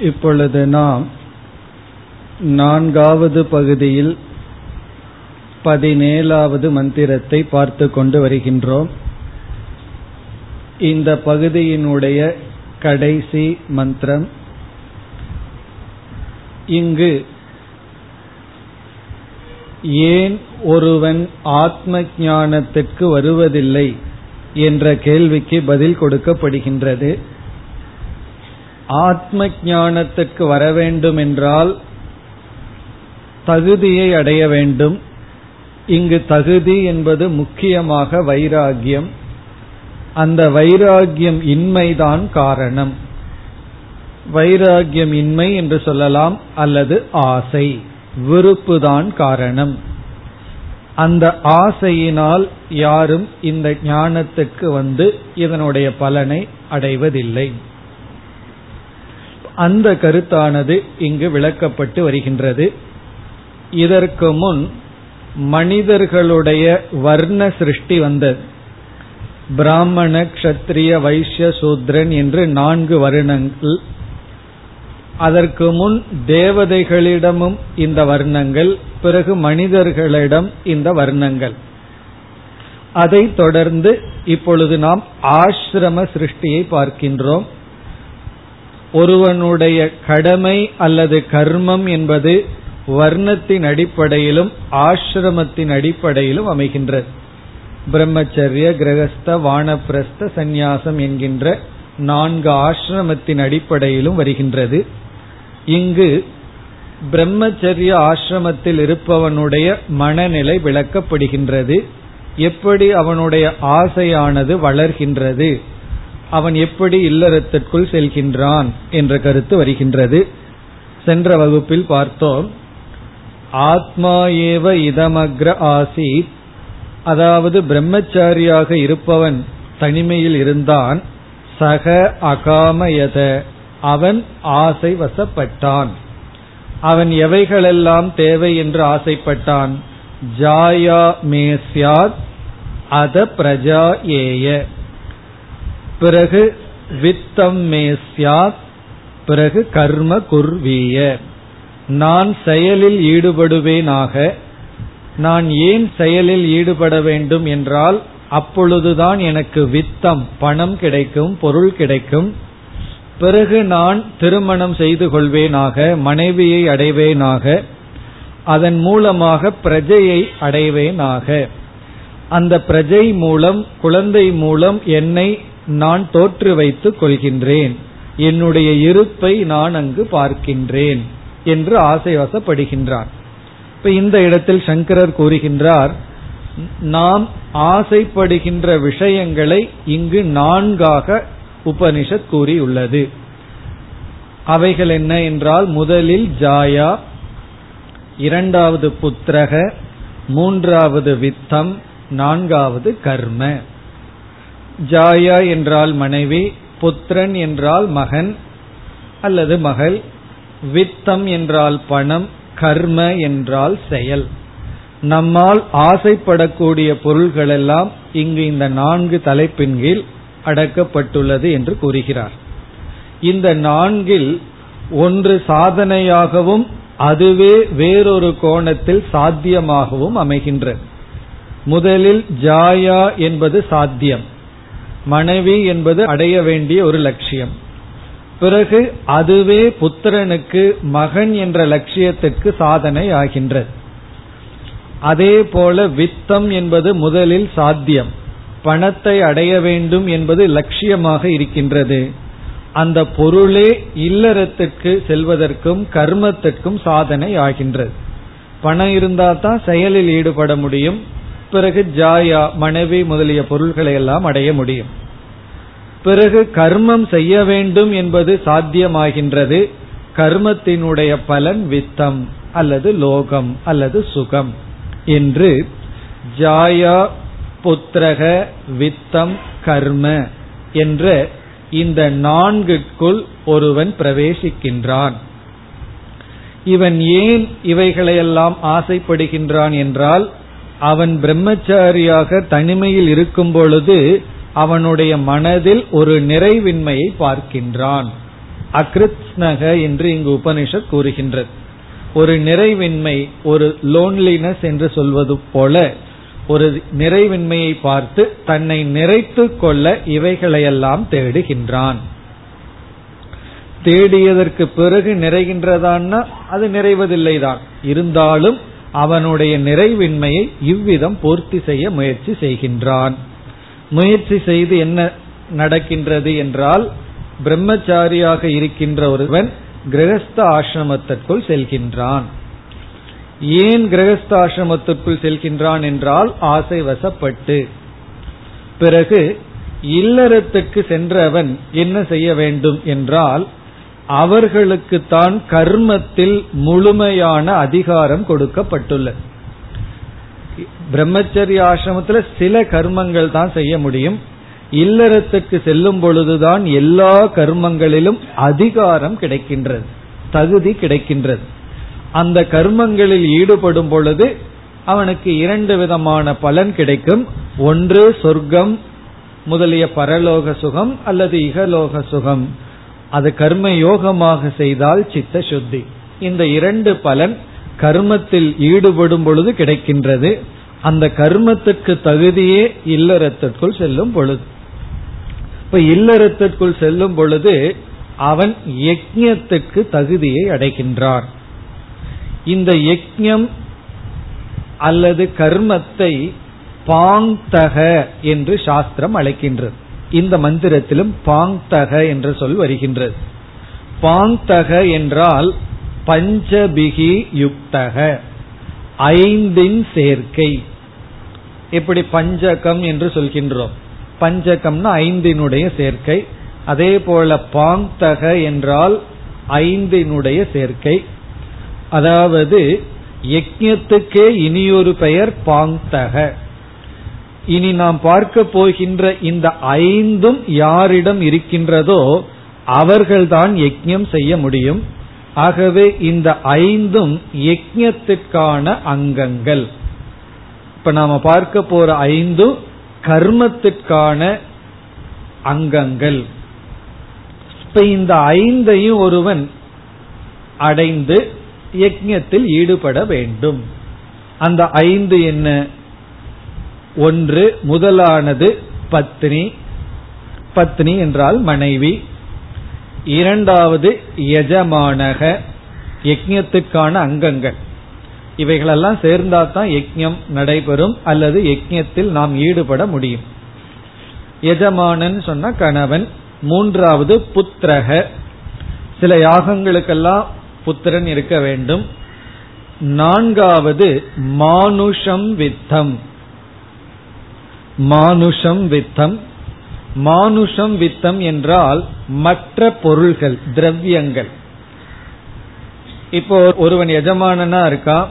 இப்பொழுது நாம் நான்காவது பகுதியில் பதினேழாவது மந்திரத்தை பார்த்து கொண்டு வருகின்றோம். இந்த பகுதியினுடைய கடைசி மந்திரம் இங்கு ஏன் ஒருவன் ஆத்ம ஞானத்திற்கு வருவதில்லை என்ற கேள்விக்கு பதில் கொடுக்கப்படுகின்றது. ஆத்ம ஞானத்திற்கு வர வேண்டும் என்றால் தகுதியை அடைய வேண்டும். இங்கு தகுதி என்பது முக்கியமாக வைராகியம். அந்த வைராகியம் இன்மைதான் காரணம். வைராகியம் இன்மை என்று சொல்லலாம் அல்லது ஆசை. விருப்புதான் காரணம். அந்த ஆசையினால் யாரும் இந்த ஞானத்துக்கு வந்து இதனுடைய பலனை அடைவதில்லை. அந்த கருத்தானது இங்கு விளக்கப்பட்டு வருகின்றது. இதற்கு முன் மனிதர்களுடைய வர்ண சிருஷ்டி வந்தது. பிராமண கஷத்திரிய வைசிய சூத்ரன் என்று நான்கு வருணங்கள். அதற்கு முன் தேவதைகளிடமும் இந்த வர்ணங்கள் பிறகு மனிதர்களிடம் இந்த வர்ணங்கள். அதைத் தொடர்ந்து இப்பொழுது நாம் ஆசிரம சிருஷ்டியை பார்க்கின்றோம். ஒருவனுடைய கடமை அல்லது கர்மம் என்பது வர்ணத்தின் அடிப்படையிலும் ஆசிரமத்தின் அடிப்படையிலும் அமைகின்றது பிரம்மச்சரிய கிரகஸ்த வானப்பிரஸ்த சந்நியாசம் என்கின்ற நான்கு ஆசிரமத்தின் அடிப்படையிலும் வருகின்றது. இங்கு பிரம்மச்சரிய ஆசிரமத்தில் இருப்பவனுடைய மனநிலை விளக்கப்படுகின்றது. எப்படி அவனுடைய ஆசையானது வளர்கின்றது? அவன் எப்படி இல்லறத்திற்குள் செல்கின்றான் என்ற கருத்து வருகின்றது. சென்ற வகுப்பில் பார்த்தோம். ஆத்மா ஏவ இதமக்ர ஆசீத். அதாவது பிரம்மச்சாரியாக இருப்பவன் தனிமையில் இருந்தான். சக அகாமயத. அவன் ஆசை வசப்பட்டான் அவன் எவைகளெல்லாம் தேவை என்று ஆசைப்பட்டான்? ஜாயா மேஸ்யாத் அத பிரஜா ஏய. பிறகு வித்தம் மேஸ்யாத் பிறகு கர்ம குர்வீய. நான் செயலில் ஈடுபடுவேனாக நான் ஏன் செயலில் ஈடுபட வேண்டும் என்றால் அப்பொழுதுதான் எனக்கு வித்தம் பணம் கிடைக்கும் பொருள் கிடைக்கும். பிறகு நான் திருமணம் செய்து கொள்வேனாக மனைவியை அடைவேனாக அதன் மூலமாக பிரஜையை அடைவேனாக. அந்த பிரஜை மூலம் குழந்தை மூலம் என்னை நான் தோற்று வைத்துக் கொள்கின்றேன். என்னுடைய இருப்பை நான் அங்கு பார்க்கின்றேன் என்று ஆசைவசப்படுகின்றான் இப்ப இந்த இடத்தில் சங்கரர் கூறுகின்றார் நாம் ஆசைப்படுகின்ற விஷயங்களை இங்கு நான்காக உபனிஷத் கூறியுள்ளது. அவைகள் என்ன என்றால் முதலில் ஜாயா இரண்டாவது புத்திரக மூன்றாவது வித்தம் நான்காவது கர்ம. ஜாயா என்றால் மனைவி புத்திரன் என்றால் மகன் அல்லது மகள் வித்தம் என்றால் பணம் கர்ம என்றால் செயல். நம்மால் ஆசைப்படக்கூடிய பொருள்களெல்லாம் இங்கு இந்த நான்கு தலைப்பின் கீழ் அடக்கப்பட்டுள்ளது என்று கூறுகிறார். இந்த நான்கில் ஒன்று சாதனையாகவும் அதுவே வேறொரு கோணத்தில் சாத்தியமாகவும் அமைகின்றது முதலில் ஜாயா என்பது சாத்தியம். மனைவி என்பது அடைய வேண்டிய ஒரு லட்சியம். பிறகு அதுவே புத்திரனுக்கு மகன் என்ற லட்சியத்திற்கு சாதனை ஆகின்றது. அதே போல வித்தம் என்பது முதலில் சாத்தியம். பணத்தை அடைய வேண்டும் என்பது லட்சியமாக இருக்கின்றது. அந்த பொருளே இல்லறத்திற்கு செல்வதற்கும் கர்மத்திற்கும் சாதனை ஆகின்றது. பணம் இருந்தால் தான் செயலில் ஈடுபட முடியும். பிறகு ஜாயா மனைவி முதலிய பொருள்களை எல்லாம் அடைய முடியும். பிறகு கர்மம் செய்ய வேண்டும் என்பது சாத்தியமாகின்றது. கர்மத்தினுடைய பலன் வித்தம் அல்லது லோகம் அல்லது சுகம் என்று ஜாயா புத்திரக வித்தம் கர்ம என்ற இந்த நான்குக்குள் ஒருவன் பிரவேசிக்கின்றான். இவன் ஏன் இவைகளையெல்லாம் ஆசைப்படுகின்றான் என்றால் அவன் பிரம்மச்சாரியாக தனிமையில் இருக்கும் பொழுது அவனுடைய மனதில் ஒரு நிறைவின்மையை பார்க்கின்றான். அகிருத்னக என்று இங்கு உபனிஷத் கூறுகின்றது. ஒரு நிறைவின்மை ஒரு லோன்லினஸ் என்று சொல்வது போல ஒரு நிறைவின்மையை பார்த்து தன்னை நிறைத்து கொள்ள இவைகளையெல்லாம் தேடுகின்றான். தேடியதற்கு பிறகு நிறைகின்றதான்னா அது நிறைவதில்லைதான். இருந்தாலும் அவனுடைய நிறைவின்மையை இவ்விதம் பூர்த்தி செய்ய முயற்சி செய்கின்றான். முயற்சி செய்து என்ன நடக்கின்றது என்றால் பிரம்மச்சாரியாக இருக்கின்ற ஒருவன் கிரகஸ்த ஆசிரமத்திற்குள் செல்கின்றான். ஏன் கிரகஸ்த ஆசிரமத்திற்குள் செல்கின்றான் என்றால் ஆசை வசப்பட்டு பிறகு இல்லறத்துக்கு சென்றவன் என்ன செய்ய வேண்டும் என்றால் அவர்களுக்கு தான் கர்மத்தில் முழுமையான அதிகாரம் கொடுக்கப்பட்டுள்ளது. பிரம்மச்சரிய ஆசிரமத்தில் சில கர்மங்கள் தான் செய்ய முடியும். இல்லறத்துக்கு செல்லும் பொழுதுதான் எல்லா கர்மங்களிலும் அதிகாரம் கிடைக்கின்றது தகுதி கிடைக்கின்றது. அந்த கர்மங்களில் ஈடுபடும் பொழுது அவனுக்கு இரண்டு விதமான பலன் கிடைக்கும். ஒன்று சொர்க்கம் முதலிய பரலோக சுகம் அல்லது இகலோக சுகம். அது கர்ம யோகமாக செய்தால் சித்த சுத்தி. இந்த இரண்டு பலன் கர்மத்தில் ஈடுபடும் பொழுது கிடைக்கின்றது. அந்த கர்மத்துக்கு தகுதியே இல்லறத்திற்குள் செல்லும் பொழுது. இப்ப இல்லறத்திற்குள் செல்லும் பொழுது அவன் யஜ்யத்துக்கு தகுதியை அடைகின்றான். இந்த யஜ்யம் அல்லது கர்மத்தை பாங்தக என்று சாஸ்திரம் அழைக்கின்றது. இந்த மந்திரத்திலும் பாங்தக என்ற சொல் வருகின்றது. பாங்தக என்றால் பஞ்சபிகி யுக்தக ஐந்தின் சேர்க்கை. எப்படி பஞ்சகம் என்று சொல்கின்றோம். பஞ்சகம்னா ஐந்தினுடைய சேர்க்கை. அதே போல பாங்தக என்றால் ஐந்தினுடைய சேர்க்கை. அதாவது யஜ்யத்துக்கே இனியொரு பெயர் பாங்தக. இனி நாம் பார்க்க போகின்ற இந்த ஐந்தும் யாரிடம் இருக்கின்றதோ அவர்கள்தான் யஜ்யம் செய்ய முடியும். ஆகவே இந்த ஐந்தும் யஜ்யத்திற்கான அங்கங்கள். இப்ப நாம பார்க்க போற ஐந்தும் கர்மத்திற்கான அங்கங்கள். இப்ப இந்த ஐந்தையும் ஒருவன் அடைந்து யஜ்யத்தில் ஈடுபட வேண்டும். அந்த ஐந்து என்ன? ஒன்று முதலானது பத்னி. பத்னி என்றால் மனைவி. இரண்டாவது எஜமானக யஜ்யத்துக்கான அங்கங்கள். இவைகளெல்லாம் சேர்ந்தாதான் யஜ்யம் நடைபெறும் அல்லது யஜ்யத்தில் நாம் ஈடுபட முடியும். எஜமானன் சொன்ன கணவன். மூன்றாவது புத்திரக. சில யாகங்களுக்கெல்லாம் புத்திரன் இருக்க வேண்டும். நான்காவது மானுஷம் வித்தம். மானுஷம் வித்தம். மானுஷம் வித்தம் என்றால் மற்ற பொருள்கள் திரவியங்கள். இப்போ ஒருவன் எஜமானனா இருக்கான்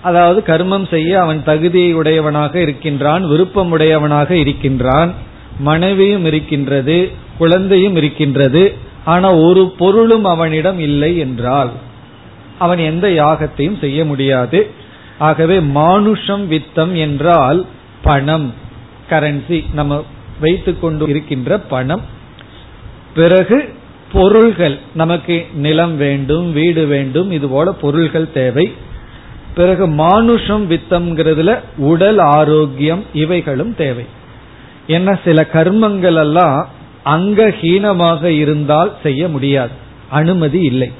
அதாவது கர்மம் செய்ய அவன் தகுதியை உடையவனாக இருக்கின்றான் விருப்பமுடையவனாக இருக்கின்றான் மனைவியும் இருக்கின்றது குழந்தையும் இருக்கின்றது ஆனா ஒரு பொருளும் அவனிடம் இல்லை என்றால் அவன் எந்த யாகத்தையும் செய்ய முடியாது. ஆகவே மானுஷம் வித்தம் என்றால் பணம். கரன்சி நம்ம வைத்து கொண்டு இருக்கின்ற பணம். பிறகு பொருள்கள் நமக்கு நிலம் வேண்டும் வீடு வேண்டும் இது போல பொருள்கள் தேவை. பிறகு மானுஷம் வித்தம்ங்கிறதுல உடல் ஆரோக்கியம் இவைகளும் தேவை. என்ன சில கர்மங்கள் எல்லாம் அங்கஹீனமாக இருந்தால் செய்ய முடியாது. அனுமதி இல்லை.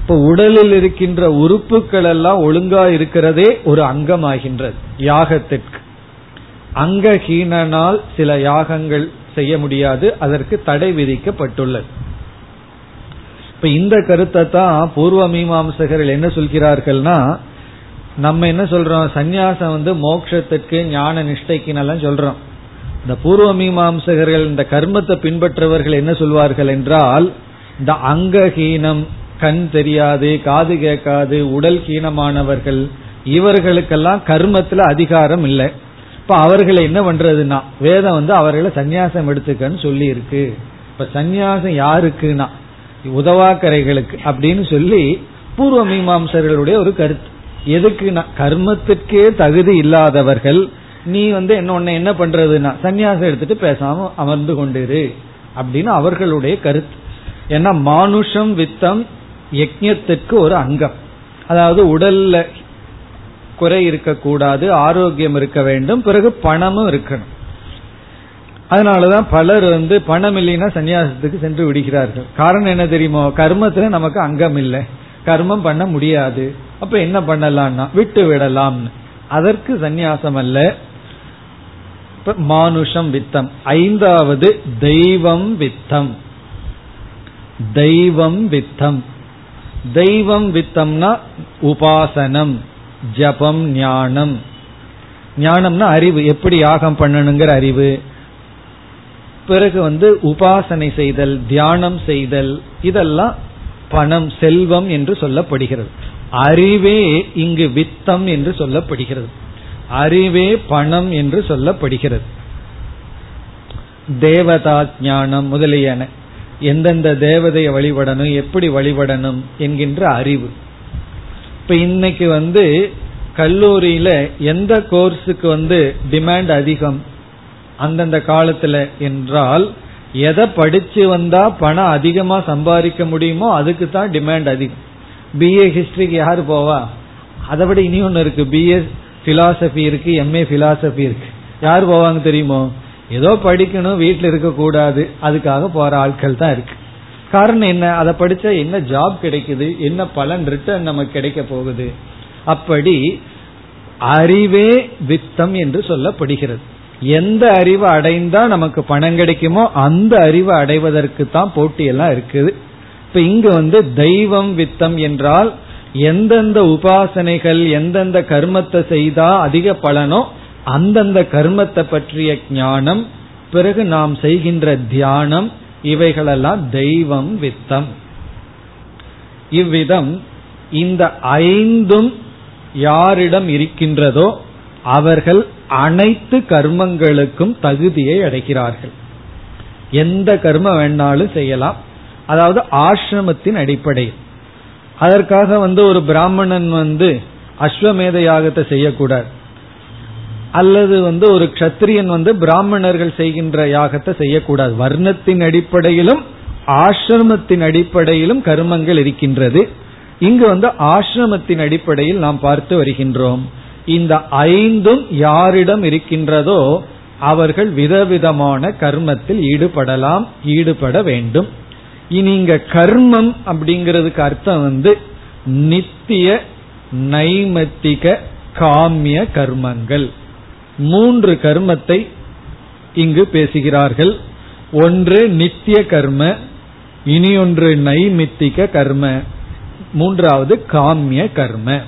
இப்ப உடலில் இருக்கின்ற உறுப்புகள் எல்லாம் ஒழுங்கா இருக்கிறதே ஒரு அங்கமாகின்றது யாகத்திற்கு. அங்கஹீனால் சில யாகங்கள் செய்ய முடியாது அதற்கு தடை விதிக்கப்பட்டுள்ளது. இப்ப இந்த கருத்தை தான் பூர்வ மீமாம்சகர்கள் என்ன சொல்கிறார்கள்னா நம்ம என்ன சொல்றோம்? சந்நியாசம் வந்து மோட்சத்துக்கு ஞான நிஷ்டைக்கு எல்லாம் சொல்றோம். இந்த பூர்வ மீமாம்சகர்கள் இந்த கர்மத்தை பின்பற்றவர்கள் என்ன சொல்வார்கள் என்றால் இந்த அங்கஹீனம் கண் தெரியாது காது கேட்காது உடல் ஹீனமானவர்கள் இவர்களுக்கெல்லாம் கர்மத்துல அதிகாரம் இல்லை. இப்ப அவர்களை என்ன பண்றதுன்னா வேதம் வந்து அவர்களை சந்நியாசம் எடுத்துக்கன்னு சொல்லி இருக்கு இப்ப சந்நியாசம் யாருக்குன்னா உதவாக்கரைகளுக்கு அப்படின்னு சொல்லி பூர்வ மீமாம்சர்களுடைய ஒரு கருத்து. எதுக்குன்னா கர்மத்திற்கே தகுதி இல்லாதவர்கள் நீ வந்து என்ன என்ன பண்றதுன்னா சன்னியாசம் எடுத்துட்டு பேசாம அமர்ந்து கொண்டிரு அப்படின்னு அவர்களுடைய கருத்து. ஏன்னா மானுஷம் வித்தம் யஜ்யத்திற்கு ஒரு அங்கம். அதாவது உடல்ல குறை இருக்கக்கூடாது ஆரோக்கியம் இருக்க வேண்டும் பிறகு பணமும் இருக்கணும். அதனாலதான் பலர் வந்து பணம் இல்லைன்னா சன்னியாசத்துக்கு சென்று விடுகிறார்கள். காரணம் என்ன தெரியுமோ? கர்மத்துல நமக்கு அங்கம் இல்லை. கர்மம் பண்ண முடியாது. அப்ப என்ன பண்ணலாம்னா விட்டு விடலாம்னு. அதற்கு சந்நியாசம் அல்ல. மானுஷம் வித்தம். ஐந்தாவது தெய்வம் வித்தம். தெய்வம் வித்தம். தெய்வம் வித்தம்னா உபாசனம். ஜபம் ஞானம். ஞானம்னா அறிவு. எப்படி யாகம் பண்ணணுங்கிற அறிவு. பிறகு வந்து உபாசனை செய்தல் தியானம் செய்தல் இதெல்லாம் பணம் செல்வம் என்று சொல்லப்படுகிறது. அறிவே இங்கு வித்தம் என்று சொல்லப்படுகிறது. அறிவே பணம் என்று சொல்லப்படுகிறது. தேவதா ஞானம் முதலியன. எந்தெந்த தேவதையை வழிபடணும் எப்படி வழிபடணும் என்கின்ற அறிவு. இப்ப இன்னைக்கு வந்து கல்லூரியில எந்த கோர்ஸுக்கு வந்து டிமாண்ட் அதிகம்? அந்தந்த காலத்துல என்றால் எதை படிச்சு வந்தா பணம் அதிகமா சம்பாதிக்க முடியுமோ அதுக்கு தான் டிமாண்ட் அதிகம். பிஏ ஹிஸ்டரிக்கு யாரு போவா? அதை விட இனி ஒன்று இருக்கு. பிஏ பிலாசபி இருக்கு எம்ஏ பிலாசபி இருக்கு. யார் போவாங்க தெரியுமோ? ஏதோ படிக்கணும் வீட்டில் இருக்க கூடாது. அதுக்காக போற ஆட்கள் தான் இருக்கு. காரணம் என்ன? அதை படிச்சா என்ன ஜாப் கிடைக்குது? என்ன பலன் ரிட்டர்ன் நமக்கு கிடைக்க போகுது? அப்படி அறிவே வித்தம் என்று சொல்லப்படுகிறது. எந்த அறிவு அடைந்தா நமக்கு பணம் கிடைக்குமோ அந்த அறிவு அடைவதற்கு தான் போட்டியெல்லாம் இருக்குது. இப்ப இங்க வந்து தெய்வம் வித்தம் என்றால் எந்தெந்த உபாசனைகள் எந்தெந்த கர்மத்தை செய்தா அதிக பலனோ அந்தந்த கர்மத்தை பற்றிய ஞானம் பிறகு நாம் செய்கின்ற தியானம் இவைகளெல்லாம் தெய்வம் வித்தம். இவ்விதம் இந்த ஐந்தும் யாரிடம் இருக்கின்றதோ அவர்கள் அனைத்து கர்மங்களுக்கும் தகுதியை அடைகிறார்கள். எந்த கர்மம் வேணாலும் செய்யலாம். அதாவது ஆசிரமத்தின் அடிப்படையில். அதற்காக வந்து ஒரு பிராமணன் வந்து அஸ்வமேத யாகத்தை செய்யக்கூடாது. அல்லது வந்து ஒரு கத்திரியன் வந்து பிராமணர்கள் செய்கின்ற யாகத்தை செய்யக்கூடாது. வர்ணத்தின் அடிப்படையிலும் ஆசிரமத்தின் அடிப்படையிலும் கர்மங்கள் இருக்கின்றது. இங்கு வந்து ஆசிரமத்தின் அடிப்படையில் நாம் பார்த்து வருகின்றோம். இந்த ஐந்தும் யாரிடம் இருக்கின்றதோ அவர்கள் விதவிதமான கர்மத்தில் ஈடுபடலாம் ஈடுபட வேண்டும். இனி இங்க கர்மம் அப்படிங்கிறதுக்கு அர்த்தம் வந்து நித்திய நைமத்திக காமிய கர்மங்கள். மூன்று கர்மத்தை இங்கு பேசுகிறார்கள். ஒன்று நித்திய கர்ம இனி ஒன்று நைமித்திக கர்ம மூன்றாவது காமிய கர்ம.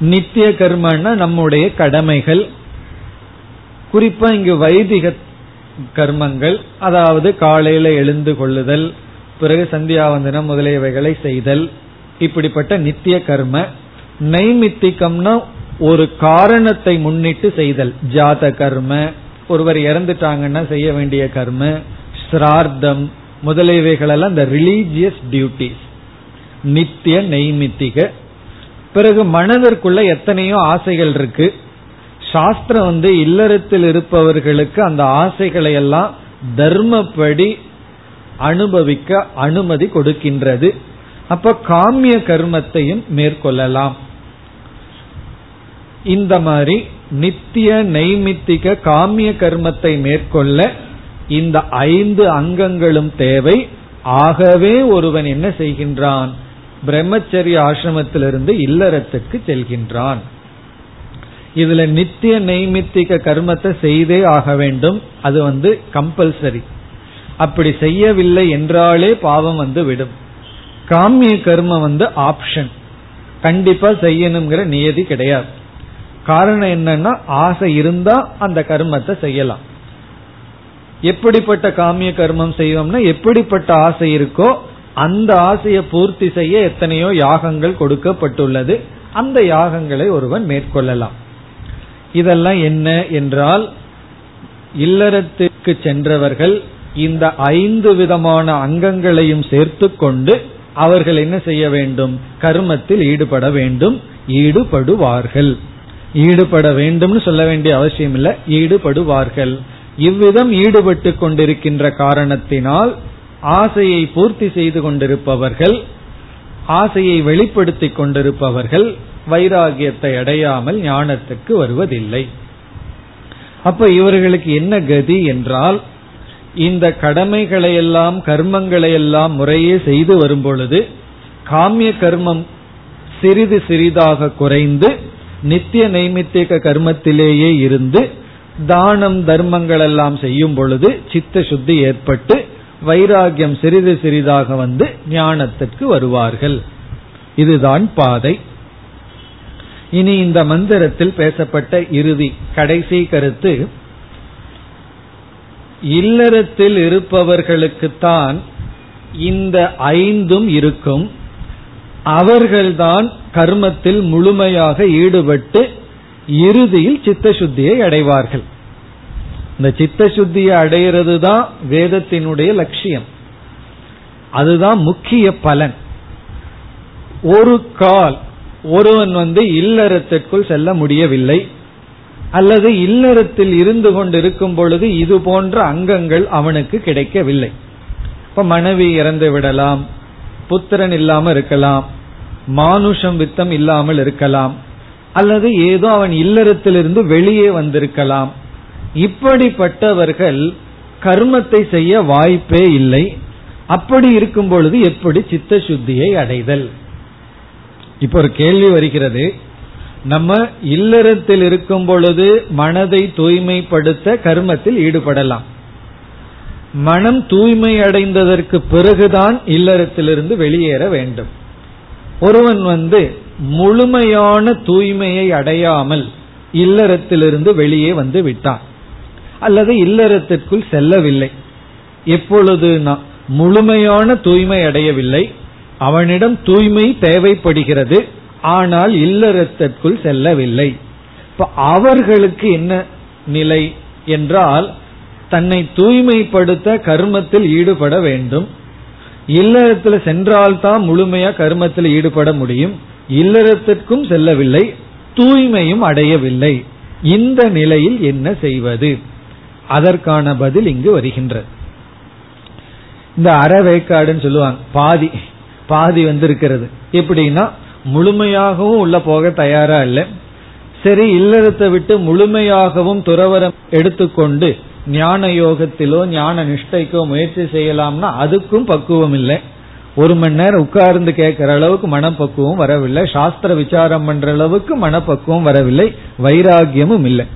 நித்திய கர்மன்னா நம்முடைய கடமைகள். குறிப்பா இங்கு வைதிக கர்மங்கள் அதாவது காலையில எழுந்து கொள்ளுதல் பிறகு சந்தியாவந்தனம் முதலியவைகளை செய்தல் இப்படிப்பட்ட நித்திய கர்ம. நைமித்திகம்னா ஒரு காரணத்தை முன்னிட்டு செய்தல். ஜாத கர்ம ஒருவர் இறந்துட்டாங்கன்னா செய்ய வேண்டிய கர்ம ஸ்ரார்த்தம் முதலியவைகளெல்லாம் இந்த ரிலீஜியஸ் டியூட்டிஸ் நித்திய நெய்மித்திக பிறகு மனதிற்குள்ள எத்தனையோ ஆசைகள் இருக்கு. சாஸ்திரம் வந்து இல்லறத்தில் இருப்பவர்களுக்கு அந்த ஆசைகளை எல்லாம் தர்மப்படி அனுபவிக்க அனுமதி கொடுக்கின்றது. அப்ப காமிய கர்மத்தையும் மேற்கொள்ளலாம். இந்த மாதிரி நித்திய நைமித்திக காமிய கர்மத்தை மேற்கொள்ள இந்த ஐந்து அங்கங்களும் தேவை. ஆகவே ஒருவன் என்ன செய்கின்றான்? பிரம்மச்சரிய ஆசிரமத்திலிருந்து இல்லறத்துக்கு செல்கின்றான். இதுல நித்திய நைமித்திக கர்மத்தை செய்தே ஆக வேண்டும். அது வந்து கம்பல்சரி அப்படி செய்யவில்லை என்றாலே பாவம் வந்து விடும். காமிய கர்மம் வந்து ஆப்ஷன் கண்டிப்பா செய்யணுங்கிற நியதி கிடையாது. காரணம் என்னன்னா ஆசை இருந்தா அந்த கர்மத்தை செய்யலாம். எப்படிப்பட்ட காமிய கர்மம் செய்வோம்னா எப்படிப்பட்ட ஆசை இருக்கோ அந்த ஆசையை பூர்த்தி செய்ய எத்தனையோ யாகங்கள் கொடுக்கப்பட்டுள்ளது. அந்த யாகங்களை ஒருவன் மேற்கொள்ளலாம். இதெல்லாம் என்ன என்றால் இல்லறத்துக்கு சென்றவர்கள் இந்த ஐந்து விதமான அங்கங்களையும் சேர்த்து கொண்டு அவர்கள் என்ன செய்ய வேண்டும்? கர்மத்தில் ஈடுபட வேண்டும். ஈடுபடுவார்கள். ஈடுபட வேண்டும்னு சொல்ல வேண்டிய அவசியம் இல்லை. ஈடுபடுவார்கள். இவ்விதம் ஈடுபட்டு கொண்டிருக்கின்ற காரணத்தினால் ஆசையை பூர்த்தி செய்து கொண்டிருப்பவர்கள் ஆசையை வெளிப்படுத்தி கொண்டிருப்பவர்கள் வைராகியத்தை அடையாமல் ஞானத்துக்கு வருவதில்லை. அப்ப இவர்களுக்கு என்ன கதி என்றால் இந்த கடமைகளையெல்லாம் கர்மங்களையெல்லாம் கர்மங்களை எல்லாம் முறையே செய்து வரும் பொழுது காமிய கர்மம் சிறிது சிறிதாக குறைந்து நித்திய நைமித்திக கர்மத்திலேயே இருந்து தானம் தர்மங்கள் எல்லாம் செய்யும் பொழுது சித்த சுத்தி ஏற்பட்டு வைராகியம் சிறிது சிறிதாக வந்து ஞானத்திற்கு வருவார்கள். இதுதான் பாதை. இனி இந்த மந்திரத்தில் பேசப்பட்ட இறுதி கடைசி கருத்து இல்லறத்தில் இருப்பவர்களுக்குத்தான் இந்த ஐந்தும் இருக்கும். அவர்கள்தான் கர்மத்தில் முழுமையாக ஈடுபட்டு இறுதியில் சித்த சுத்தியை அடைவார்கள். இந்த சித்த சுத்தியை அடைகிறது தான் வேதத்தினுடைய லட்சியம். அதுதான் முக்கிய பலன். ஒரு கால் ஒருவன் வந்து இல்லறத்திற்குள் செல்ல முடியவில்லை அல்லது இல்லறத்தில் இருந்து கொண்டிருக்கும் பொழுது இது போன்ற அங்கங்கள் அவனுக்கு கிடைக்கவில்லை. இப்ப மனைவி இறந்து விடலாம் புத்திரன் இல்லாம இருக்கலாம் மானுஷம் வித்தம் இல்லாமல் இருக்கலாம் அல்லது ஏதோ அவன் இல்லறத்திலிருந்து வெளியே வந்திருக்கலாம். இப்படிப்பட்டவர்கள் கர்மத்தை செய்ய வாய்ப்பே இல்லை. அப்படி இருக்கும் பொழுது எப்படி சித்த சுத்தியை அடைதல்? இப்ப ஒரு கேள்வி வருகிறது. நம்ம இல்லறத்தில் இருக்கும் பொழுது மனதை தூய்மைப்படுத்த கர்மத்தில் ஈடுபடலாம். மனம் தூய்மை அடைந்ததற்கு பிறகுதான் இல்லறத்திலிருந்து வெளியேற வேண்டும். ஒருவன் வந்து முழுமையான தூய்மையை அடையாமல் இல்லறத்திலிருந்து வெளியே வந்து விட்டான். அல்லது இல்லறத்திற்குள் செல்லவில்லை. எப்பொழுது முழுமையான தூய்மை அடையவில்லை அவனிடம் தூய்மை தேவைப்படுகிறது ஆனால் இல்லறத்திற்குள் செல்லவில்லை. இப்ப அவர்களுக்கு என்ன நிலை என்றால் தன்னை தூய்மைப்படுத்த கர்மத்தில் ஈடுபட வேண்டும். இல்லறத்துல சென்றால்தான் முழுமையா கர்மத்தில் ஈடுபட முடியும். இல்லறத்திற்கும் செல்லவில்லை தூய்மையும் அடையவில்லை. இந்த நிலையில் என்ன செய்வது? அதற்கான பதில் இங்கு வருகின்றது. இந்த அறவேக்காடுன்னு சொல்லுவாங்க பாதி. பாதி வந்திருக்கிறது. எப்படின்னா முழுமையாகவும் உள்ள போக தயாரா இல்லை. சரி இல்லறத்தை விட்டு முழுமையாகவும் துறவரம் எடுத்துக்கொண்டு ஞான யோகத்திலோ ஞான நிஷ்டைக்கோ முயற்சி செய்யலாம்னா அதுக்கும் பக்குவம் இல்லை ஒரு மணி நேரம் உட்கார்ந்து கேட்கிற அளவுக்கு மனப்பக்குவம் வரவில்லை. சாஸ்திர விசாரம் பண்ற அளவுக்கு மனப்பக்குவம் வரவில்லை. வைராகியமும் இல்லை.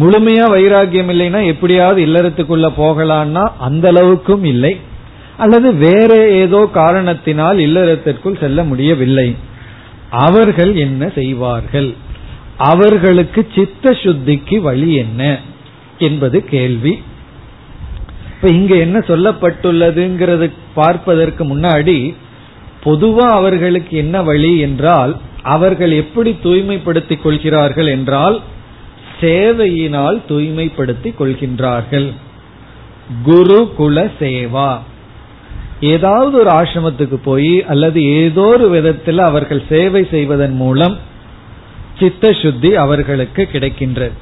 முழுமையா வைராகியம் இல்லைன்னா எப்படியாவது இல்லறத்துக்குள்ள போகலான்னா அந்த அளவுக்கும் இல்லை. அல்லது வேற ஏதோ காரணத்தினால் இல்லறத்திற்குள் செல்ல முடியவில்லை. அவர்கள் என்ன செய்வார்கள்? அவர்களுக்கு சித்த சுத்திக்கு வழி என்ன? என்பது கேள்வி. இப்ப இங்க என்ன சொல்லப்பட்டுள்ளதுங்கிறது பார்ப்பதற்கு முன்னாடி பொதுவா அவர்களுக்கு என்ன வழி என்றால் அவர்கள் எப்படி தூய்மைப்படுத்திக் கொள்கிறார்கள் என்றால் சேவையினால் தூய்மைப்படுத்திக் கொள்கின்றார்கள். குரு குல சேவா. ஏதாவது ஒரு ஆசிரமத்துக்கு போய் அல்லது ஏதோ ஒரு விதத்தில் அவர்கள் சேவை செய்வதன் மூலம் சித்த சுத்தி அவர்களுக்கு கிடைக்கின்றது.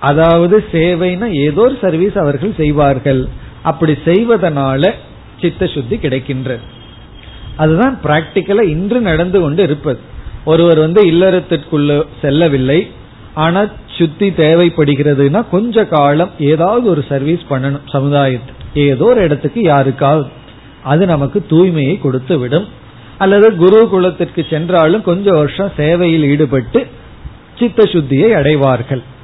அதாவது சேவைனா ஏதோ ஒரு சர்வீஸ் அவர்கள் செய்வார்கள். அப்படி செய்வதனால சித்த சுத்தி கிடைக்கின்றது அதுதான் பிராக்டிக்கலா இன்று நடந்து கொண்டு இருப்பது. ஒருவர் வந்து இல்லறத்திற்குள்ள செல்லவில்லை. ஆனா சுத்தி தேவைப்படுகிறதுனா கொஞ்ச காலம் ஏதாவது ஒரு சர்வீஸ் பண்ணணும். சமுதாயத்துக்கு ஏதோ ஒரு இடத்துக்கு யாருக்காவது. அது நமக்கு தூய்மையை கொடுத்து விடும். அல்லது குரு குலத்திற்கு சென்றாலும் கொஞ்ச வருஷம் சேவையில் ஈடுபட்டு சித்த சுத்தியை அடைவார்கள்.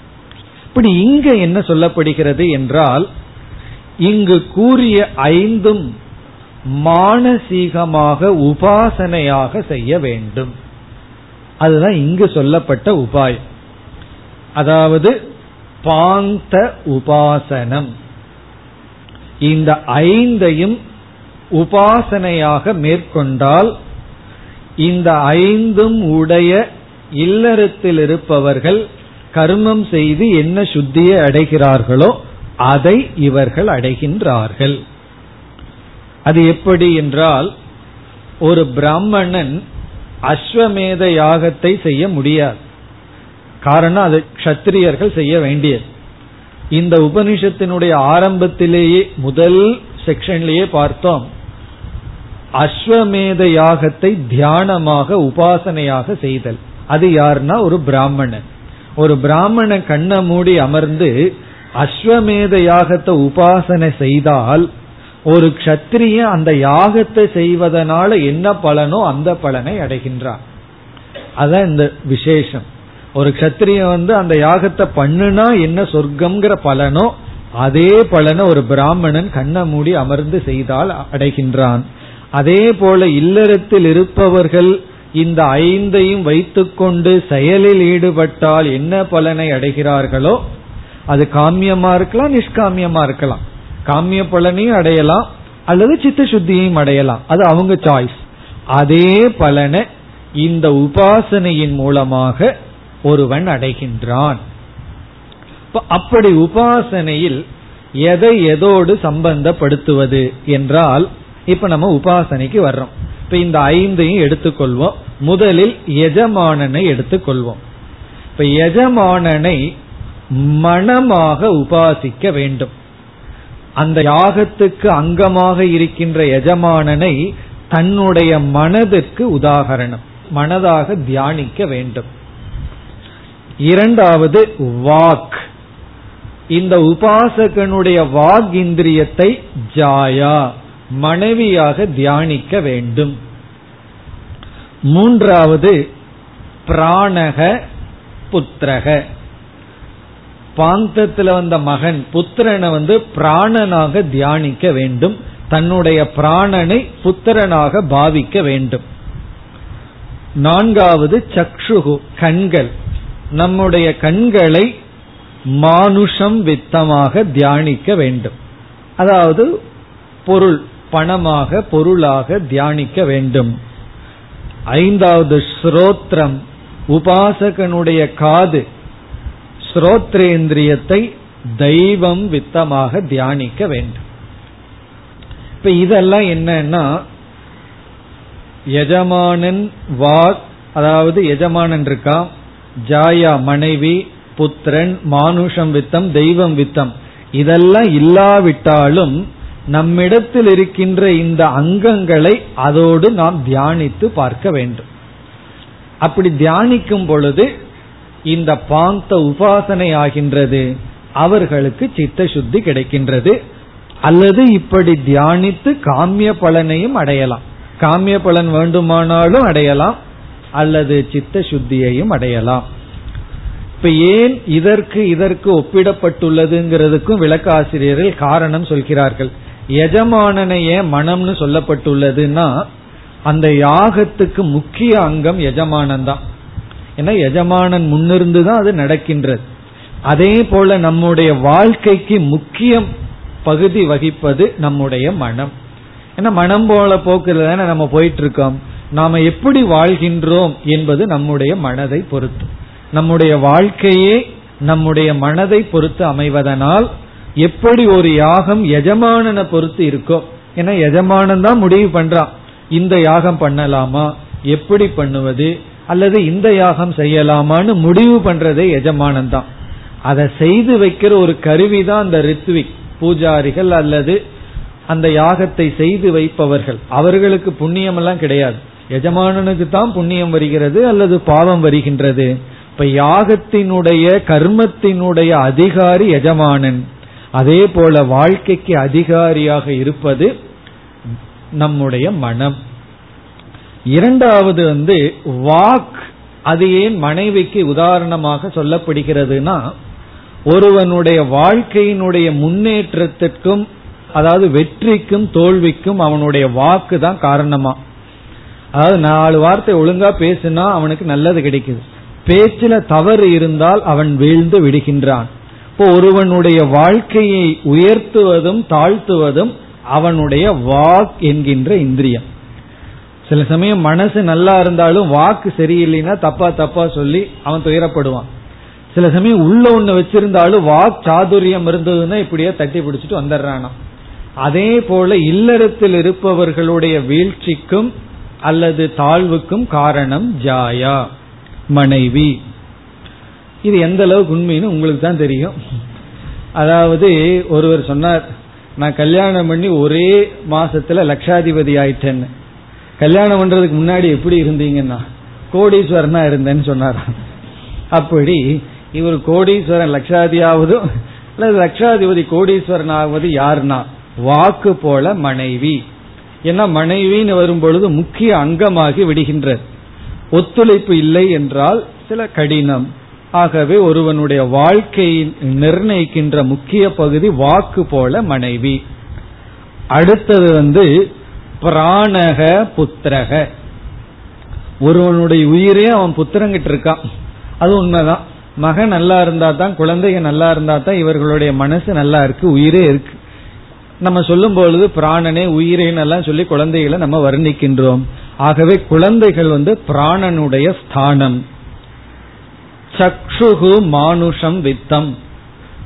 இப்படி இங்க என்ன சொல்லப்படுகிறது என்றால் இங்கு கூறிய ஐந்தும் மானசீகமாக உபாசனையாக செய்ய வேண்டும். அதுதான் இங்கு சொல்லப்பட்ட உபாயம். அதாவது பாந்த உபாசனம். இந்த ஐந்தையும் உபாசனையாக மேற்கொண்டால் இந்த ஐந்தும் உடைய இல்லறத்தில் இருப்பவர்கள் கர்மம் செய்து என்ன சுத்தியை அடைகிறார்களோ அதை இவர்கள் அடைகின்றார்கள். அது எப்படி என்றால் ஒரு பிராமணன் அஸ்வமேத யாகத்தை செய்ய முடியாது. காரணம் அது கத்திரியர்கள் செய்ய வேண்டியது. இந்த உபனிஷத்தினுடைய ஆரம்பத்திலேயே முதல் செக்ஷன்லேயே பார்த்தோம். அஸ்வமேத யாகத்தை தியானமாக உபாசனையாக செய்தல். அது யாருன்னா ஒரு பிராமணன். ஒரு பிராமண கண்ண மூடி அமர்ந்து அஸ்வமேத யாகத்தை உபாசனை செய்தால் ஒரு கத்திரிய அந்த யாகத்தை செய்வதனால என்ன பலனோ அந்த பலனை அடைகின்றான். அதான் இந்த விசேஷம். ஒரு கத்திரியன் வந்து அந்த யாகத்தை பண்ணுனா என்ன சொர்க்கம்ங்கிற பலனோ அதே பலனை ஒரு பிராமணன் கண்ண மூடி அமர்ந்து செய்தால் அடைகின்றான். அதே போல இல்லறத்தில் இருப்பவர்கள் இந்த ஐந்தையும் வைத்துக்கொண்டு செயலில் ஈடுபட்டால் என்ன பலனை அடைகிறார்களோ அது காமியமா இருக்கலாம் நிஷ்காமியமா இருக்கலாம். காமிய பலனையும் அடையலாம் அல்லது சித்த சுத்தியையும் அடையலாம். அது அவங்க சாய்ஸ் அதே பலனை இந்த உபாசனையின் மூலமாக ஒருவன் அடைகின்றான். அப்படி உபாசனையில் எதை எதோடு சம்பந்தப்படுத்துவது என்றால் இப்ப நம்ம உபாசனைக்கு வர்றோம். இப்ப இந்த ஐந்தையும் எடுத்துக்கொள்வோம். முதலில் எஜமானனை எடுத்துக்கொள்வோம். இப்ப எஜமானனை மனமாக உபாசிக்க வேண்டும். அந்த யாகத்துக்கு அங்கமாக இருக்கின்ற எஜமானனை தன்னுடைய மனதிற்கு உதாகரணம் மனதாக தியானிக்க வேண்டும். இரண்டாவது வாக். இந்த உபாசகனுடைய வாக் இந்திரியத்தை ஜாயா மனைவியாக தியானிக்க வேண்டும். மூன்றாவது பிராணக புத்திரக. பாந்தத்தில் வந்த மகன் புத்திரனை வந்து பிராணனாக தியானிக்க வேண்டும். தன்னுடைய பிராணனை புத்திரனாக பாவிக்க வேண்டும். நான்காவது சக்ஷுகு கண்கள். நம்முடைய கண்களை மானுஷம் வித்தமாக தியானிக்க வேண்டும். அதாவது பொருள் பணமாக பொருளாக தியானிக்க வேண்டும். ஐந்தாவது ஸ்ரோத்ரம் உபாசகனுடைய காது. ஸ்ரோத்ரேந்திரியத்தை தெய்வம் வித்தமாக தியானிக்க வேண்டும். இப்ப இதெல்லாம் என்னன்னா எஜமானன் வாக் அதாவது எஜமானன் இருக்கா ஜாயா மனைவி புத்திரன் மானுஷம் வித்தம் தெய்வம் வித்தம். இதெல்லாம் இல்லாவிட்டாலும் நம்மிடத்தில் இருக்கின்ற இந்த அங்கங்களை அதோடு நாம் தியானித்து பார்க்க வேண்டும். அப்படி தியானிக்கும் பொழுது இந்த பாந்த உபாசனை ஆகின்றது அவர்களுக்கு சித்த சுத்தி கிடைக்கின்றது. அல்லது இப்படி தியானித்து காமிய பலனையும் அடையலாம். காமிய பலன் வேண்டுமானாலும் அடையலாம் அல்லது சித்த சுத்தியையும் அடையலாம். இப்ப ஏன் இதற்கு இதற்கு ஒப்பிடப்பட்டுள்ளதுங்கிறதுக்கும் விளக்காசிரியர்கள் காரணம் சொல்கிறார்கள். எஜமானனை ஏன் மனம்னு சொல்லப்பட்டுள்ளதுன்னா அந்த யாகத்துக்கு முக்கிய அங்கம் எஜமானன் தான் ஏன்னா எஜமானன் முன்னிருந்து தான் அது நடக்கின்றது. அதே போல நம்முடைய வாழ்க்கைக்கு முக்கியம் பகுதி வகிப்பது நம்முடைய மனம். ஏன்னா மனம் போல போக்குல தானே நம்ம போயிட்டு இருக்கோம் நாம எப்படி வாழ்கின்றோம் என்பது நம்முடைய மனதை பொறுத்து. நம்முடைய வாழ்க்கையே நம்முடைய மனதை பொறுத்து அமைவதனால் எப்படி ஒரு யாகம் எஜமானனை பொறுத்து இருக்கோ ஏன்னா எஜமானன் தான் முடிவு பண்றான் இந்த யாகம் பண்ணலாமா? எப்படி பண்ணுவது? அல்லது இந்த யாகம் செய்யலாமான்னு முடிவு பண்றதே எஜமானன் தான். அதை செய்து வைக்கிற ஒரு கருவி தான் அந்த ரித்விக் பூஜாரிகள் அல்லது அந்த யாகத்தை செய்து வைப்பவர்கள். அவர்களுக்கு புண்ணியம் எல்லாம் கிடையாது. எஜமானனுக்கு தான் புண்ணியம் வருகிறது அல்லது பாவம் வருகின்றது. இப்ப யாகத்தினுடைய கர்மத்தினுடைய அதிகாரி எஜமானன். அதே போல வாழ்க்கைக்கு அதிகாரியாக இருப்பது நம்முடைய மனம். இரண்டாவது வந்து வாக் அது ஏன் மனைவிக்கு உதாரணமாக சொல்லப்படுகிறதுனா ஒருவனுடைய வாழ்க்கையினுடைய முன்னேற்றத்திற்கும் அதாவது வெற்றிக்கும் தோல்விக்கும் அவனுடைய வாக்கு தான் காரணமா. அதாவது நாலு வார்த்தை ஒழுங்கா பேசுனா அவனுக்கு நல்லது கிடைக்குது. பேச்சில தவறு இருந்தால் அவன் வீழ்ந்து விடுகின்றான். இப்போ ஒருவனுடைய வாழ்க்கையை உயர்த்துவதும் தாழ்த்துவதும் அவனுடைய வாக் என்கின்ற இந்திரியம். சில சமயம் மனசு நல்லா இருந்தாலும் வாக்கு சரியில்லைன்னா தப்பா தப்பா சொல்லி அவன் துயரப்படுவான். சில சமயம் உள்ள ஒண்ணு வச்சிருந்தாலும் வாக் சாதுரியம் இருந்ததுன்னா இப்படியே தட்டி பிடிச்சிட்டு வந்துடுறானா. அதே போல இல்லறத்தில் இருப்பவர்களுடைய வீழ்ச்சிக்கும் அல்லது தாழ்வுக்கும் காரணம் ஜாயா மனைவி. இது எந்த அளவுக்கு உண்மைன்னு உங்களுக்கு தான் தெரியும். அதாவது ஒருவர் சொன்னார் நான் கல்யாணம் பண்ணி ஒரே மாசத்துல லட்சாதிபதி ஆயிட்டேன்னு. கல்யாணம் பண்றதுக்கு முன்னாடி எப்படி இருந்தீங்கன்னா கோடீஸ்வரனா இருந்தேன்னு சொன்னார். அப்படி இவர் கோடீஸ்வரன் லட்சாதியாவதும் அல்லது லட்சாதிபதி கோடீஸ்வரன் ஆவது யாருன்னா வாக்கு போல மனைவி. ஏன்னா மனைவின்னு வரும்பொழுது முக்கிய அங்கமாகி விடுகின்றது. ஒத்துழைப்பு இல்லை என்றால் சில கடினம். ஆகவே ஒருவனுடைய வாழ்க்கையை நிர்ணயிக்கின்ற முக்கிய பகுதி வாக்கு போல மனைவி. அடுத்தது வந்து பிராணக புத்திரக. ஒருவனுடைய உயிரே அவன் புத்திரங்கிட்டு இருக்கான். அது உண்மைதான். மகன் நல்லா இருந்தா தான் குழந்தைங்க நல்லா இருந்தா தான் இவர்களுடைய மனசு நல்லா இருக்கு உயிரே இருக்கு. நம்ம சொல்லும் பொழுது பிராணனே உயிரேன்னு எல்லாம் சொல்லி குழந்தைகளை நம்ம வர்ணிக்கின்றோம். ஆகவே குழந்தைகள் வந்து பிராணனுடைய ஸ்தானம். சக்ஷுகு மானுஷம் வித்தம்.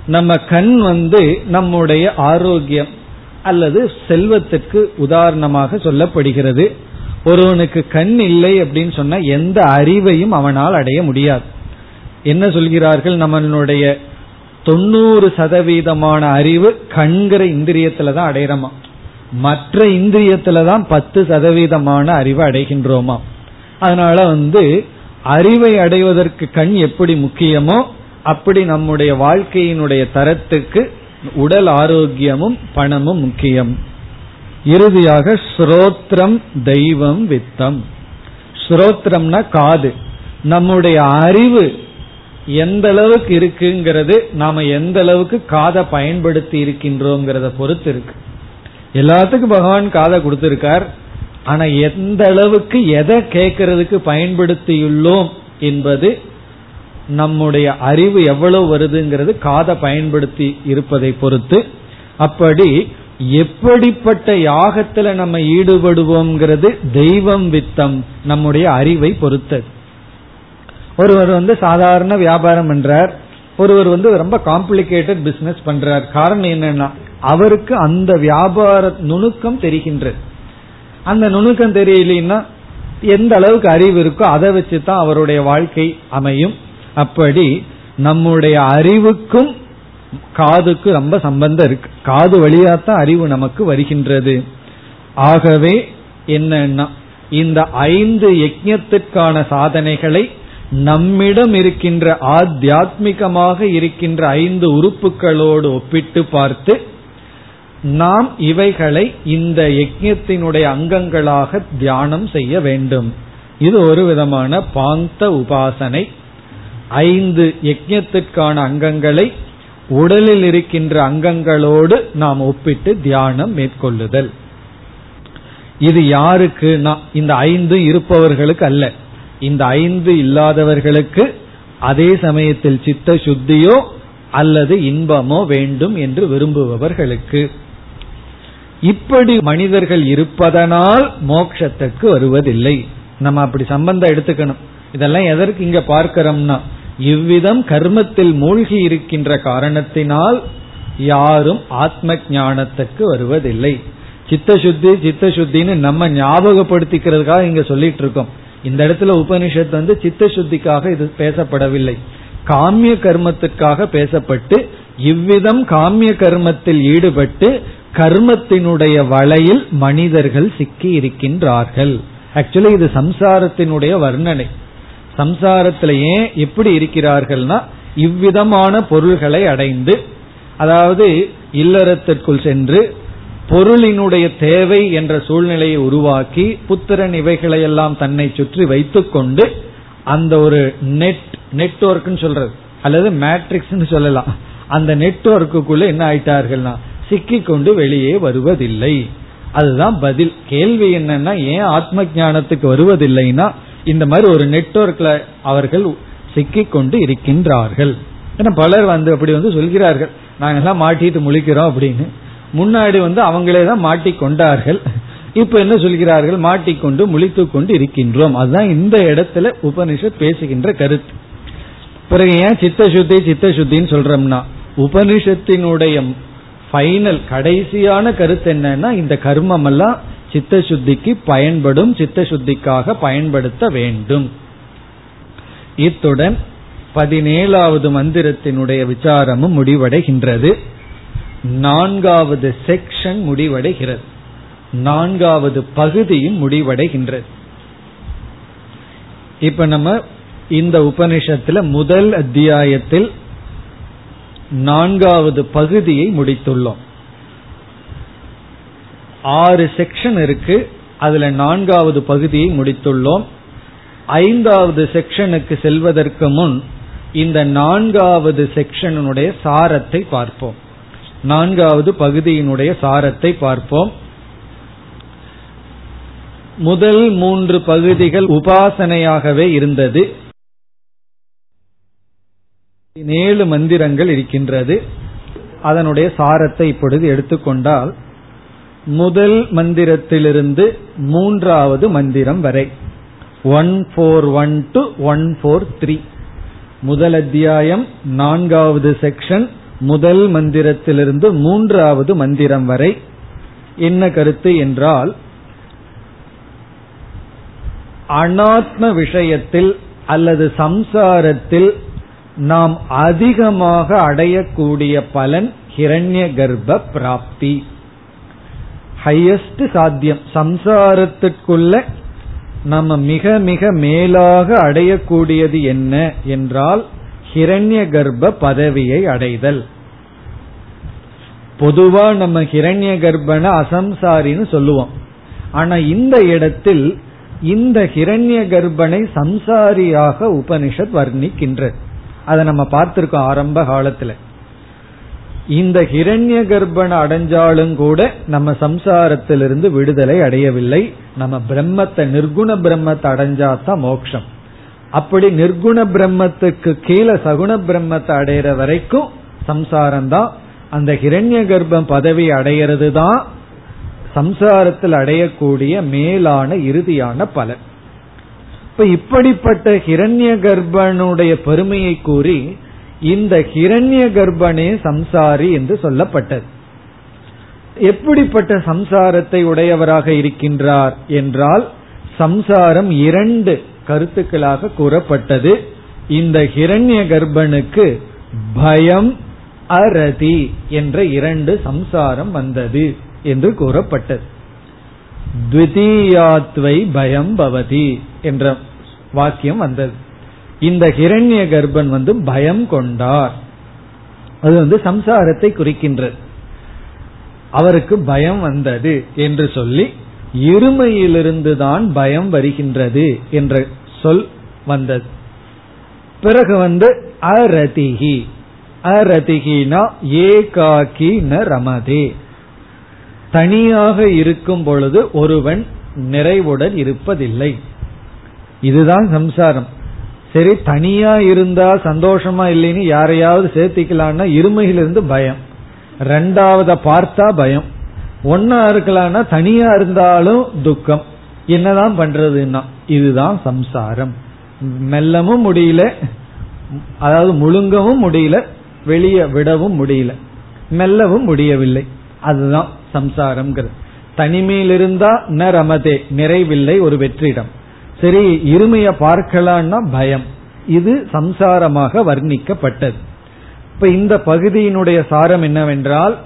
நம்ம கண் வந்து நம்முடைய ஆரோக்கியம் அல்லது செல்வத்திற்கு உதாரணமாக சொல்லப்படுகிறது. ஒருவனுக்கு கண் இல்லை அப்படின்னு சொன்னா எந்த அறிவையும் அவனால் அடைய முடியாது. என்ன சொல்கிறார்கள்? நம்மளுடைய தொண்ணூறு சதவீதமான அறிவு கண்கிற இந்திரியத்துல தான் அடையிறோமா? மற்ற இந்திரியத்துல தான் பத்து சதவீதமான அறிவை அடைகின்றோமா? அதனால வந்து அறிவை அடைவதற்கு கண் எப்படி முக்கியமோ அப்படி நம்முடைய வாழ்க்கையினுடைய தரத்துக்கு உடல் ஆரோக்கியமும் பணமும் முக்கியம். இறுதியாக ஸ்ரோத்ரம் தெய்வம் வித்தம். ஸ்ரோத்ரம்னா காது. நம்முடைய அறிவு எந்த அளவுக்கு இருக்குங்கிறது நாம எந்த அளவுக்கு காதை பயன்படுத்தி இருக்கின்றோங்கிறத பொறுத்து இருக்கு. எல்லாத்துக்கும் பகவான் காதை கொடுத்திருக்கார். ஆனா எந்த அளவுக்கு எதை கேட்கறதுக்கு பயன்படுத்தியுள்ளோம் என்பது நம்முடைய அறிவு எவ்வளவு வருதுங்கிறது காதை பயன்படுத்தி இருப்பதை பொறுத்து. அப்படி எப்படிப்பட்ட யாகத்துல நம்ம ஈடுபடுவோம்ங்கிறது தெய்வம் வித்தம் நம்முடைய அறிவை பொறுத்தது. ஒருவர் வந்து சாதாரண வியாபாரம் பண்றார். ஒருவர் வந்து ரொம்ப காம்ப்ளிகேட்டட் பிசினஸ் பண்றார். காரணம் என்னன்னா அவருக்கு அந்த வியாபார நுணுக்கம் தெரிகின்றது. அந்த நுணுக்கம் தெரியலன்னா எந்த அளவுக்கு அறிவு இருக்கோ அதை வச்சு தான் அவருடைய வாழ்க்கை அமையும். அப்படி நம்முடைய அறிவுக்கும் காதுக்கு ரொம்ப சம்பந்தம் இருக்கு. காது வழியாத்தான் அறிவு நமக்கு வருகின்றது. ஆகவே என்னன்னா இந்த ஐந்து யஜ்யத்திற்கான சாதனைகளை நம்மிடம் இருக்கின்ற ஆத்தியாத்மிகமாக இருக்கின்ற ஐந்து உறுப்புகளோடு ஒப்பிட்டு பார்த்து நாம் இவைகளை இந்த யஜ்யத்தினுடைய அங்கங்களாக தியானம் செய்ய வேண்டும். இது ஒரு விதமான பாந்த உபாசனை. ஐந்து யஜ்யத்திற்கான அங்கங்களை உடலில் இருக்கின்ற அங்கங்களோடு நாம் ஒப்பிட்டு தியானம் மேற்கொள்ளுதல். இது யாருக்கு இந்த ஐந்து இருப்பவர்களுக்கு அல்ல. இந்த ஐந்து இல்லாதவர்களுக்கு அதே சமயத்தில் சித்த சுத்தியோ அல்லது இன்பமோ வேண்டும் என்று விரும்புபவர்களுக்கு. இப்படி மனிதர்கள் இருப்பதனால் மோட்சத்துக்கு வருவதில்லை. நம்ம அப்படி சம்பந்தம் எடுத்துக்கணும். இதெல்லாம் எதற்கு இங்க பார்க்கிறோம்னா இவ்விதம் கர்மத்தில் மூழ்கி இருக்கின்ற காரணத்தினால் யாரும் ஆத்ம ஞானத்துக்கு வருவதில்லை. சித்த சுத்தி சித்த சுத்தின்னு நம்ம ஞாபகப்படுத்திக்கிறதுக்காக இங்க சொல்லிட்டு இருக்கோம் இந்த இடத்துல உபனிஷத் வந்து சித்த சுத்திக்காக இது பேசப்படவில்லை. காமிய கர்மத்துக்காக பேசப்பட்டு இவ்விதம் காமிய கர்மத்தில் ஈடுபட்டு கர்மத்தினுடைய வலையில் மனிதர்கள் சிக்கி இருக்கின்றார்கள். ஆக்சுவலி இது சம்சாரத்தினுடைய வர்ணனை. சம்சாரத்துல ஏன் எப்படி இருக்கிறார்கள்னா இவ்விதமான பொருள்களை அடைந்து அதாவது இல்லறத்திற்குள் சென்று பொருளினுடைய தேவை என்ற சூழ்நிலையை உருவாக்கி புத்திரன் இவைகளையெல்லாம் தன்னை சுற்றி வைத்துக்கொண்டு அந்த ஒரு நெட் நெட்ஒர்க்னு சொல்றது அல்லது மேட்ரிக்ஸ் சொல்லலாம். அந்த நெட்ஒர்க்குள்ள என்ன ஆயிட்டார்கள்னா சிக்கிக்கொண்டு வெளியே வருவதில்லை. அதுதான் பதில். கேள்வி என்னன்னா ஏன் ஆத்ம ஞானத்துக்கு வருவதில்லைன்னா இந்த மாதிரி ஒரு நெட்ஒர்க்ல அவர்கள் சிக்கிக்கொண்டு இருக்கின்றார்கள். ஏன்னா பலர் வந்து அப்படி வந்து சொல்கிறார்கள். நாங்கெல்லாம் மாட்டிட்டு முழிக்கிறோம் அப்படின்னு. முன்னாடி வந்து அவங்களே தான் மாட்டிக்கொண்டார்கள் இப்ப என்ன சொல்கிறார்கள்? மாட்டிக்கொண்டு முழித்து கொண்டு இருக்கின்றோம். அதுதான் இந்த இடத்துல உபனிஷத் பேசுகின்ற கருத்து. பிறகு ஏன் சித்த சுத்தி சித்த சுத்தின்னு சொல்றோம்னா உபனிஷத்தினுடைய ஃபைனல் கடைசியான கருத்து என்னன்னா இந்த கர்மம் எல்லாம் சித்த சுத்திக்கு பயன்படும் சித்த சுத்திக்காக பயன்படுத்த வேண்டும். இத்துடன் பதினேழாவது மந்திரத்தினுடைய விசாரமும் முடிவடைகின்றது. நான்காவது செக்ஷன் முடிவடைகிறது. நான்காவது பகுதியும் முடிவடைகின்றது. இப்ப நம்ம இந்த உபனிஷத்துல முதல் அத்தியாயத்தில் நான்காவது பகுதியை முடித்துள்ளோம். ஆறு செக்ஷன் இருக்கு. அதுல நான்காவது பகுதியை முடித்துள்ளோம். ஐந்தாவது செக்ஷனுக்கு செல்வதற்கு முன் இந்த நான்காவது செக்ஷனுடைய சாரத்தை பார்ப்போம். நான்காவது பகுதியினுடைய சாரத்தை பார்ப்போம். முதல் மூன்று பகுதிகள் உபாசனையாகவே இருந்தது. ஏழு மந்திரங்கள் இருக்கின்றது. அதனுடைய சாரத்தை இப்பொழுது எடுத்துக்கொண்டால் முதல் மந்திரத்திலிருந்து மூன்றாவது மந்திரம் வரை. One four one two one four three. முதல் அத்தியாயம் நான்காவது செக்ஷன் முதல் மந்திரத்திலிருந்து மூன்றாவது மந்திரம் வரை. என்ன கருத்து என்றால் அனாத்ம விஷயத்தில் அல்லது சம்சாரத்தில் நாம் அதிகமாக அடையக்கூடிய பலன் ஹிரண்ய கர்ப்ப பிராப்தி. ஹையஸ்ட் சாத்தியம். சம்சாரத்திற்குள்ள நம்ம மிக மிக மேலாக அடையக்கூடியது என்ன என்றால் ஹிரண்ய கர்ப்ப பதவியை அடைதல். பொதுவா நம்ம ஹிரண்ய கர்ப்பன அசம்சாரின்னு சொல்லுவோம். ஆனா இந்த இடத்தில் இந்த ஹிரண்ய கர்ப்பனை சம்சாரியாக உபனிஷத் வர்ணிக்கின்றது. அதை நம்ம பார்த்திருக்கோம் ஆரம்ப காலத்துல. இந்த ஹிரண்ய கர்ப்பனை அடைஞ்சாலும் கூட நம்ம சம்சாரத்திலிருந்து விடுதலை அடையவில்லை. நம்ம பிரம்மத்தை நிர்குண பிரம்மத்தை அடைஞ்சாதான் மோட்சம். அப்படி நிர்குண பிரம்மத்துக்கு கீழே சகுண பிரம்மத்தை அடையிற வரைக்கும் சம்சாரம் தான் அந்த ஹிரண்ய கர்ப்பம் பதவி அடையிறது தான் சம்சாரத்தில் அடையக்கூடிய மேலான இறுதியான பலன். இப்ப இப்படிப்பட்ட ஹிரண்ய கர்ப்பனுடைய பெருமையை கூறி இந்த ஹிரண்ய கர்ப்பனே சம்சாரி என்று சொல்லப்பட்டது. எப்படிப்பட்ட சம்சாரத்தை உடையவராக இருக்கின்றார் என்றால் சம்சாரம் இரண்டு கருத்துக்களாக கூறப்பட்டது. இந்த ஹிரண்ய கர்ப்பனுக்கு பயம் அரதி என்ற இரண்டு சம்சாரம் வந்தது என்று கூறப்பட்டது. பயம் பவதி என்ற வாக்கியம் வந்தது. இந்த ஹிரண்ய கர்ப்பன் வந்து பயம் கொண்டார். அது வந்து சம்சாரத்தை குறிக்கின்றது. அவருக்கு பயம் வந்தது என்று சொல்லி இருமையிலிருந்து தான் பயம் வருகின்றது என்ற சொல் வந்தது. பிறகு வந்து அரதிகி அரதிகினா ஏகாக்கி ந ரமதே. தனியாக இருக்கும் பொழுது ஒருவன் நிறைவுடன் இருப்பதில்லை. இதுதான் சம்சாரம். சரி தனியா இருந்தா சந்தோஷமா இல்லைன்னு யாரையாவது சேர்த்திக்கலாம்னா இருமையிலிருந்து பயம். ரெண்டாவத பார்த்தா பயம். ஒன்னா இருக்கலாம்னா தனியா இருந்தாலும் துக்கம். என்னதான் பண்றதுன்னா இதுதான் சம்சாரம். மெல்லவும் முடியல அதாவது முழுங்கவும் முடியல வெளியே விடவும் முடியல. மெல்லவும் முடியவில்லை. அதுதான் சம்சாரம்ங்கிறது. தனிமையில் இருந்தா ந ரமதே நிறைவில்லை ஒரு வெற்றிடம். சரி இருமைய பார்க்கலான்னா பயம். இது சம்சாரமாக வர்ணிக்கப்பட்டது. இப்ப இந்த பகுதியினுடைய சாரம் என்னவென்றால்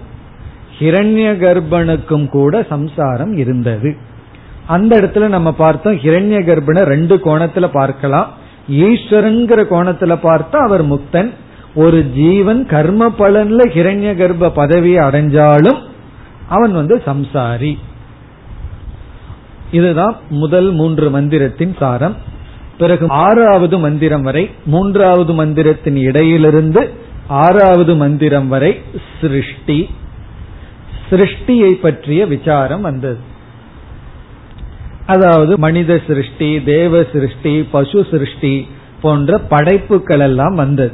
ஹிரண்ய கர்ப்பனுக்கும் கூட சம்சாரம் இருந்தது. அந்த இடத்துல நம்ம பார்த்தோம் ஹிரண்ய கர்ப்பனை ரெண்டு கோணத்துல பார்க்கலாம். ஈஸ்வரங்கிற கோணத்துல பார்த்தா அவர் முக்தன். ஒரு ஜீவன் கர்ம பலன்ல ஹிரண்ய கர்ப்ப பதவியை அடைஞ்சாலும் அவன் வந்து சம்சாரி. இதுதான் முதல் மூன்று மந்திரத்தின் சாரம். பிறகு ஆறாவது மந்திரம் வரை மூன்றாவது மந்திரத்தின் இடையிலிருந்து ஆறாவது மந்திரம் வரை சிருஷ்டி. சிருஷ்டியை பற்றிய விசாரம் வந்தது. அதாவது மனித சிருஷ்டி தேவ சிருஷ்டி பசு சிருஷ்டி போன்ற படைப்புகள் எல்லாம் வந்தது.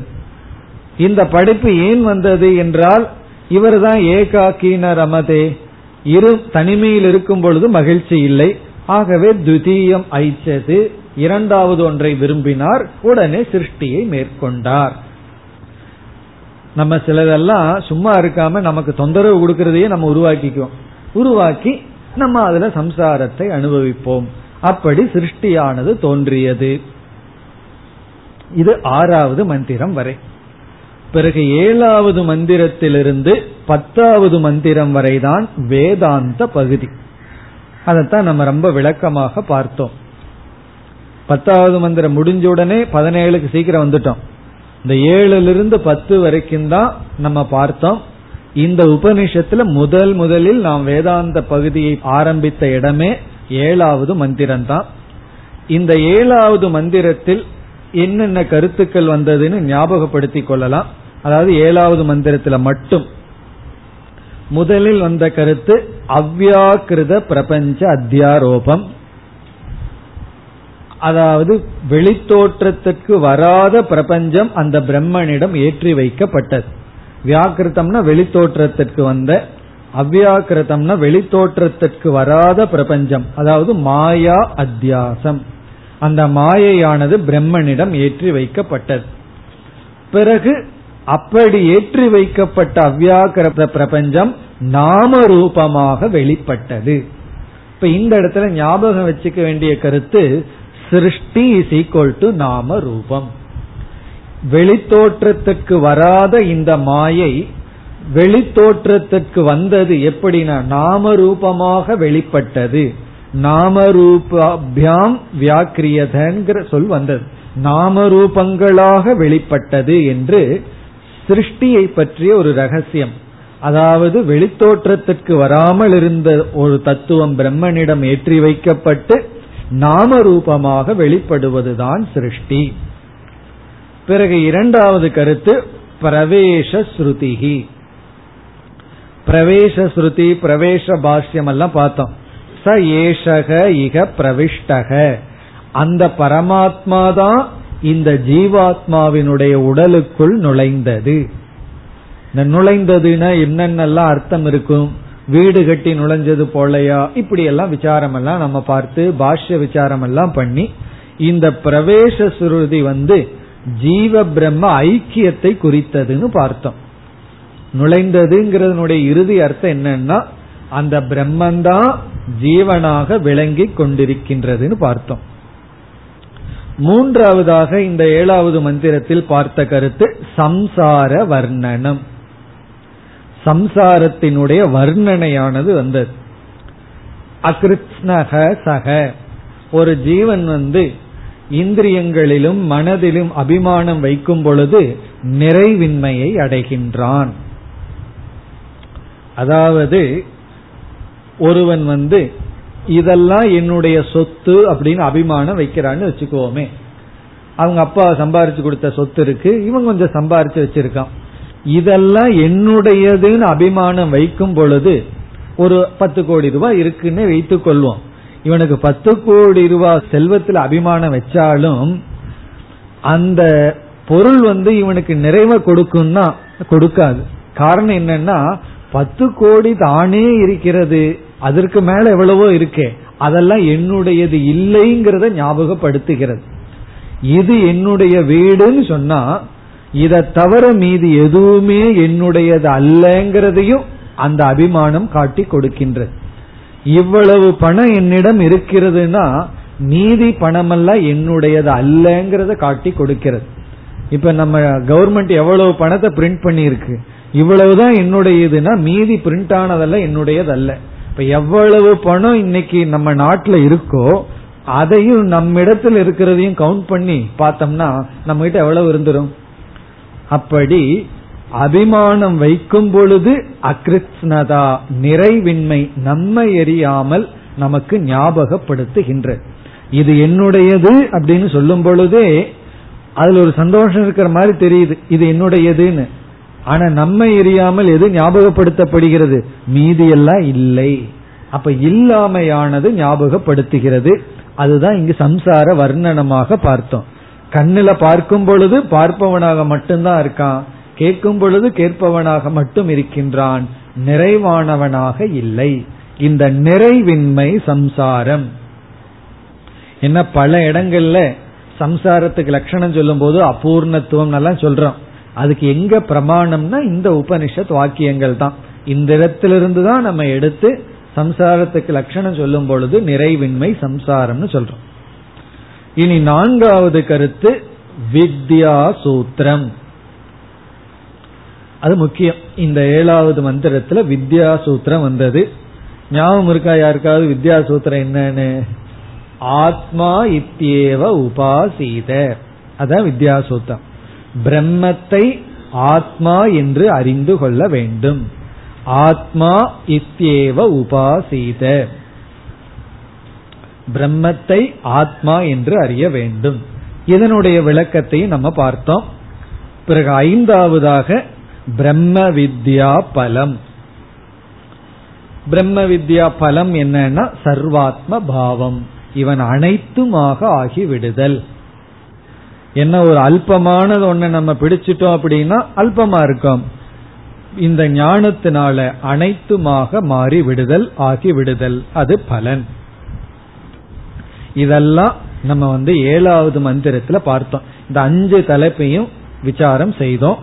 இந்த படைப்பு ஏன் வந்தது என்றால் இவர்தான் ஏகாக்கீன ரமதே. இரு தனிமையில் இருக்கும் பொழுது மகிழ்ச்சி இல்லை. ஆகவே துதியம் ஐச்சது. இரண்டாவது ஒன்றை விரும்பினார். உடனே சிருஷ்டியை மேற்கொண்டார். நம்ம சிலதெல்லாம் சும்மா இருக்காம நமக்கு தொந்தரவு கொடுக்கறதையே நம்ம உருவாக்கிக்குவோம். உருவாக்கி நம்ம அதுல சம்சாரத்தை அனுபவிப்போம். அப்படி சிருஷ்டியானது தோன்றியது. இது ஆறாவது மந்திரம் வரை. பிறகு ஏழாவது மந்திரத்திலிருந்து பத்தாவது மந்திரம் வரைதான் வேதாந்த பகுதி. அதைத்தான் நம்ம ரொம்ப விளக்கமாக பார்த்தோம். பத்தாவது மந்திரம் முடிஞ்ச உடனே பதினேழுக்கு சீக்கிரம் வந்துட்டோம். இந்த ஏழுல இருந்து பத்து வரைக்கும் தான் நம்ம பார்த்தோம். இந்த உபனிஷத்துல முதல் முதலில் நாம் வேதாந்த பகுதியை ஆரம்பித்த இடமே ஏழாவது மந்திரம்தான் இந்த ஏழாவது மந்திரத்தில் என்னென்ன கருத்துக்கள் வந்ததுன்னு ஞாபகப்படுத்திக் கொள்ளலாம். அதாவது ஏழாவது மந்திரத்துல மட்டும். முதலில் வந்த கருத்து அவ்யாக்கிருத பிரபஞ்ச அத்தியாரோபம். அதாவது வெளித்தோற்றத்துக்கு வராத பிரபஞ்சம் அந்த பிரம்மனிடம் ஏற்றி வைக்கப்பட்டது. வியாக்கிருத்தம்னா வெளித்தோற்றத்திற்கு வந்த அவ்யாக்கிருத்தம்னா வெளித்தோற்றத்திற்கு வராத பிரபஞ்சம் அதாவது மாயா அத்தியாசம். அந்த மாயையானது பிரம்மனிடம் ஏற்றி வைக்கப்பட்டது. பிறகு அப்படி ஏற்றி வைக்கப்பட்ட அவ்யாக்கிர பிரபஞ்சம் நாம ரூபமாக வெளிப்பட்டது. இப்ப இந்த இடத்துல ஞாபகம் வச்சுக்க வேண்டிய கருத்து சிருஷ்டி இஸ் ஈக்வல் டு நாம ரூபம் வெளித்தோற்றத்துக்கு வராத இந்த மாயை வெளித்தோற்றத்துக்கு வந்தது எப்படின்னா நாம ரூபமாக வெளிப்பட்டது. நாம ரூபாபியாம் வியாக்கிரியதங்கிற சொல் வந்தது. நாம ரூபங்களாக வெளிப்பட்டது என்று சிருஷ்டியை பற்றிய ஒரு ரகசியம். அதாவது வெளித்தோற்றத்திற்கு வராமல் இருந்த ஒரு தத்துவம் பிரம்மனிடம் ஏற்றி வைக்கப்பட்டு நாம ரூபமாக வெளிப்படுவதுதான் சிருஷ்டி. பிறகு இரண்டாவது கருத்து பிரவேச ஸ்ருதிகி பிரவேச ஸ்ருதி பிரவேச பாஷ்யம் எல்லாம் பார்த்தோம். ச ஏஷக இக பிரவிஷ்டக. அந்த பரமாத்மா தான் இந்த ஜீவாத்மாவினுடைய உடலுக்குள் நுழைந்தது. இந்த நுழைந்ததுன்னா என்னென்னலாம் அர்த்தம் இருக்கும்? வீடு கட்டி நுழைஞ்சது போலையா? இப்படி எல்லாம் விசாரம் எல்லாம் நம்ம பார்த்து பாஷ்ய விசாரம் எல்லாம் பண்ணி இந்த பிரவேச சுருதி வந்து ஜீவ பிரம்ம ஐக்கியத்தை குறித்ததுன்னு பார்த்தோம். நுழைந்ததுங்கிறதுனுடைய இறுதி அர்த்தம் என்னன்னா அந்த பிரம்மந்தான் ஜீவனாக விளங்கி கொண்டிருக்கின்றதுன்னு பார்த்தோம். மூன்றாவதாக இந்த ஏழாவது மந்திரத்தில் பார்த்த கருத்து சம்சார வர்ணனம். சம்சாரத்தினுடைய வர்ணனையானது வந்தது. அகிருத்னக சக ஒரு ஜீவன் வந்து இந்திரியங்களிலும் மனதிலும் அபிமானம் வைக்கும் பொழுது நிறைவின்மையை அடைகின்றான். அதாவது ஒருவன் வந்து இதெல்லாம் என்னுடைய சொத்து அப்படின்னு அபிமானம் வைக்கிறான்னு வச்சுக்கோமே. அவங்க அப்பா சம்பாரிச்சு கொடுத்த சொத்து இருக்கு இவன் கொஞ்சம் சம்பாரிச்சு வச்சிருக்கான். இதெல்லாம் என்னுடையதுன்னு அபிமானம் வைக்கும் பொழுது ஒரு பத்து கோடி ரூபாய் இருக்குன்னு வைத்துக் கொள்வோம். இவனுக்கு பத்து கோடி ரூபாய் செல்வத்தில் அபிமானம் வச்சாலும் அந்த பொருள் வந்து இவனுக்கு நிறைவை கொடுக்கும்னா கொடுக்காது. காரணம் என்னன்னா பத்து கோடி தானே இருக்கிறது. அதற்கு மேல எவ்வளவோ இருக்கே. அதெல்லாம் என்னுடையது இல்லைங்கிறத ஞாபகப்படுத்துகிறது. இது என்னுடைய வீடுன்னு சொன்னா இதை தவிர மீது எதுவுமே என்னுடையது அல்லங்கிறதையும் அந்த அபிமானம் காட்டி கொடுக்கின்றது. இவ்வளவு பணம் என்னிடம் இருக்கிறதுனா நீதி பணமெல்லாம் என்னுடையது அல்லங்கிறத காட்டி கொடுக்கிறது. இப்ப நம்ம கவர்மெண்ட் எவ்வளவு பணத்தை பிரிண்ட் பண்ணிருக்கு இவ்வளவுதான் என்னுடையதுன்னா மீதி பிரிண்ட் ஆனதெல்லாம் என்னுடையது அல்ல இப்ப எவ்வளவு பணம் இன்னைக்கு நம்ம நாட்டுல இருக்கோ அதையும் நம்மிடத்தில் இருக்கிறதையும் கவுண்ட் பண்ணி பார்த்தோம்னா நம்ம கிட்ட எவ்வளவு இருந்துரும்? அப்படி அபிமானம் வைக்கும் பொழுது அகிருத்னதா நிறைவின்மை நம்மை எரியாமல் நமக்கு ஞாபகப்படுத்துகின்ற. இது என்னுடையது அப்படின்னு சொல்லும் பொழுதே அதுல ஒரு சந்தோஷம் இருக்கிற மாதிரி தெரியுது. இது என்னுடையதுன்னு. ஆனா நம்ம எரியாமல் எது ஞாபகப்படுத்தப்படுகிறது? மீதி எல்லாம் இல்லை. அப்ப இல்லாமையானது ஞாபகப்படுத்துகிறது. அதுதான் இங்கு சம்சார வர்ணனமாக பார்த்தோம். கண்ணுல பார்க்கும் பொழுது பார்ப்பவனாக மட்டும்தான் இருக்கான். கேட்கும் பொழுது கேட்பவனாக மட்டும் இருக்கின்றான். நிறைவானவனாக இல்லை. இந்த நிறைவின்மை சம்சாரம். என்ன பல இடங்கள்ல சம்சாரத்துக்கு லட்சணம் சொல்லும் போது அபூர்ணத்துவம் எல்லாம் சொல்றோம். அதுக்கு எங்க பிரமாணம்னா இந்த உபனிஷத் வாக்கியங்கள் தான். இந்த இடத்திலிருந்து தான் நம்ம எடுத்து சம்சாரத்துக்கு லட்சணம் சொல்லும் பொழுது நிறைவின்மை சம்சாரம்னு சொல்றோம். இனி நான்காவது கருத்து வித்யா சூத்திரம். அது முக்கியம். இந்த ஏழாவது மந்திரத்துல வித்யா சூத்திரம் வந்தது. ஞாபகம் இருக்கா யாருக்காவது வித்யா சூத்திரம் என்னன்னு? ஆத்மா இத்தியேவ உபாசீத. அதான் வித்யா சூத்திரம். பிரம்மத்தை ஆத்மா என்று அறிந்து கொள்ள வேண்டும். ஆத்மா இத்தியேவ உபாசீத. பிரம்மத்தை ஆத்மா என்று அறிய வேண்டும். இதனுடைய விளக்கத்தையும் நம்ம பார்த்தோம். பிறகு ஐந்தாவதாக பிரம்ம வித்யா பலம். பிரம்ம வித்யா பலம் என்னன்னா சர்வாத்ம பாவம். இவன் அனைத்துமாக ஆகிவிடுதல். என்ன ஒரு அல்பமானது ஒன்றை நம்ம பிடிச்சிட்டோம் அப்படின்னா அல்பமா இருக்கும். இந்த ஞானத்தினால அனைத்துமாக மாறி விடுதல் ஆகி விடுதல். அது பலன். இதெல்லாம் நம்ம வந்து ஏழாவது மந்திரத்துல பார்த்தோம். இந்த அஞ்சு தலைப்பையும் விசாரம் செய்தோம்.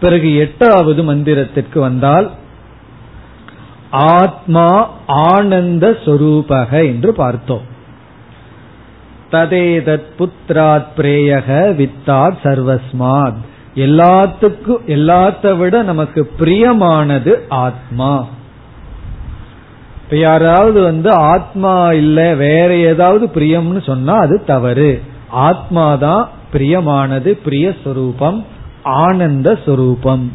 பிறகு எட்டாவது மந்திரத்திற்கு வந்தால் ஆத்மா ஆனந்த சொரூபக என்று பார்த்தோம். ததேதத் புத்ராத் பிரேயக வித்தாத் சர்வஸ்மாத். எல்லாத்துக்கும் எல்லாத்த விட நமக்கு பிரியமானது ஆத்மா. இப்ப யாராவது வந்து ஆத்மா இல்ல வேற ஏதாவது பிரியம்னு சொன்னா அது தவறு. ஆத்மாதான் பிரியமானது பிரிய சொரூபம் ஆனந்த சொரூபம்.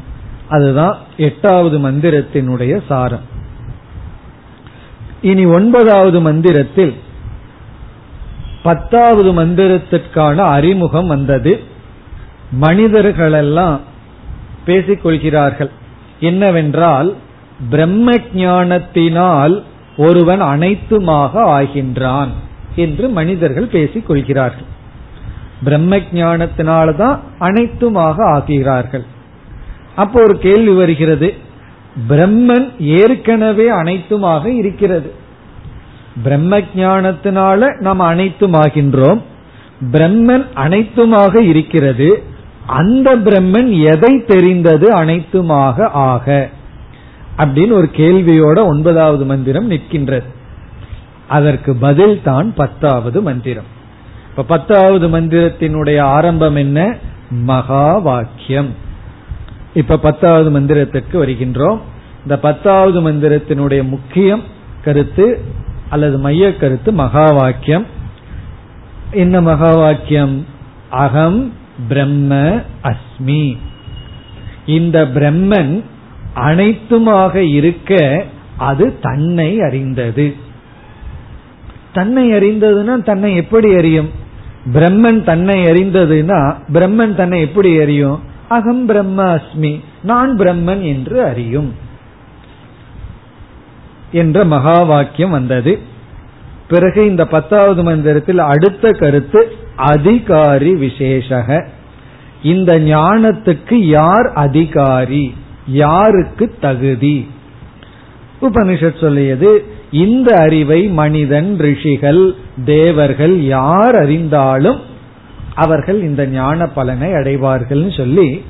அதுதான் எட்டாவது மந்திரத்தினுடைய சாரம். இனி ஒன்பதாவது மந்திரத்தில் பத்தாவது மந்திரத்திற்கான அறிமுகம் வந்தது. மனிதர்களெல்லாம் பேசிக்கொள்கிறார்கள். என்னவென்றால் பிரம்ம ஞானத்தினால் ஒருவன் அனைத்துமாக ஆகின்றான் என்று மனிதர்கள் பேசிக் கொள்கிறார்கள் பிரம்ம ஜானத்தினால்தான் அனைத்துமாக ஆகிறார்கள். அப்போ ஒரு கேள்வி வருகிறது. பிரம்மன் ஏற்கனவே அனைத்துமாக இருக்கிறது. பிரம்ம ஞானத்தினால நாம் அனைத்துமாகின்றோம். பிரம்மன் அனைத்துமாக இருக்கிறது. அந்த பிரம்மன் எதை தெரிந்தது அனைத்துமாக ஆக? அப்படின்னு ஒரு கேள்வியோட ஒன்பதாவது மந்திரம் நிற்கின்றது. அதற்கு பதில் தான் பத்தாவது மந்திரம். இப்ப பத்தாவது மந்திரத்தினுடைய ஆரம்பம் என்ன? மகா வாக்கியம். இப்ப பத்தாவது மந்திரத்திற்கு வருகின்றோம். இந்த பத்தாவது மந்திரத்தினுடைய முக்கியம் கருத்து அல்லது மைய கருத்து மகா வாக்கியம் என்ன மகா வாக்கியம் அகம் பிரம்ம அஸ்மி. இந்த பிரம்மன் அனைத்துமாக இருக்க அது தன்னை அறிந்தது. தன்னை அறிந்ததுன்னா தன்னை எப்படி அறியும்? பிரம்மன் தன்னை அறிந்ததுன்னா பிரம்மன் தன்னை எப்படி அறியும்? அகம் பிரம்ம அஸ்மி. நான் பிரம்மன் என்று அறியும். என்ற மகா வாக்கியம் வந்தது. பிறகு இந்த பத்தாவது மந்திரத்தில் அடுத்த கருத்து அதிகாரி விசேஷக இந்த ஞானத்துக்கு யார் அதிகாரி? யாருக்கு தகுதி? உபனிஷத் சொல்லியது இந்த அறிவை மனிதன் ரிஷிகள் தேவர்கள் யார் அறிந்தாலும் அவர்கள் இந்த ஞான பலனை அடைவார்கள் சொல்லி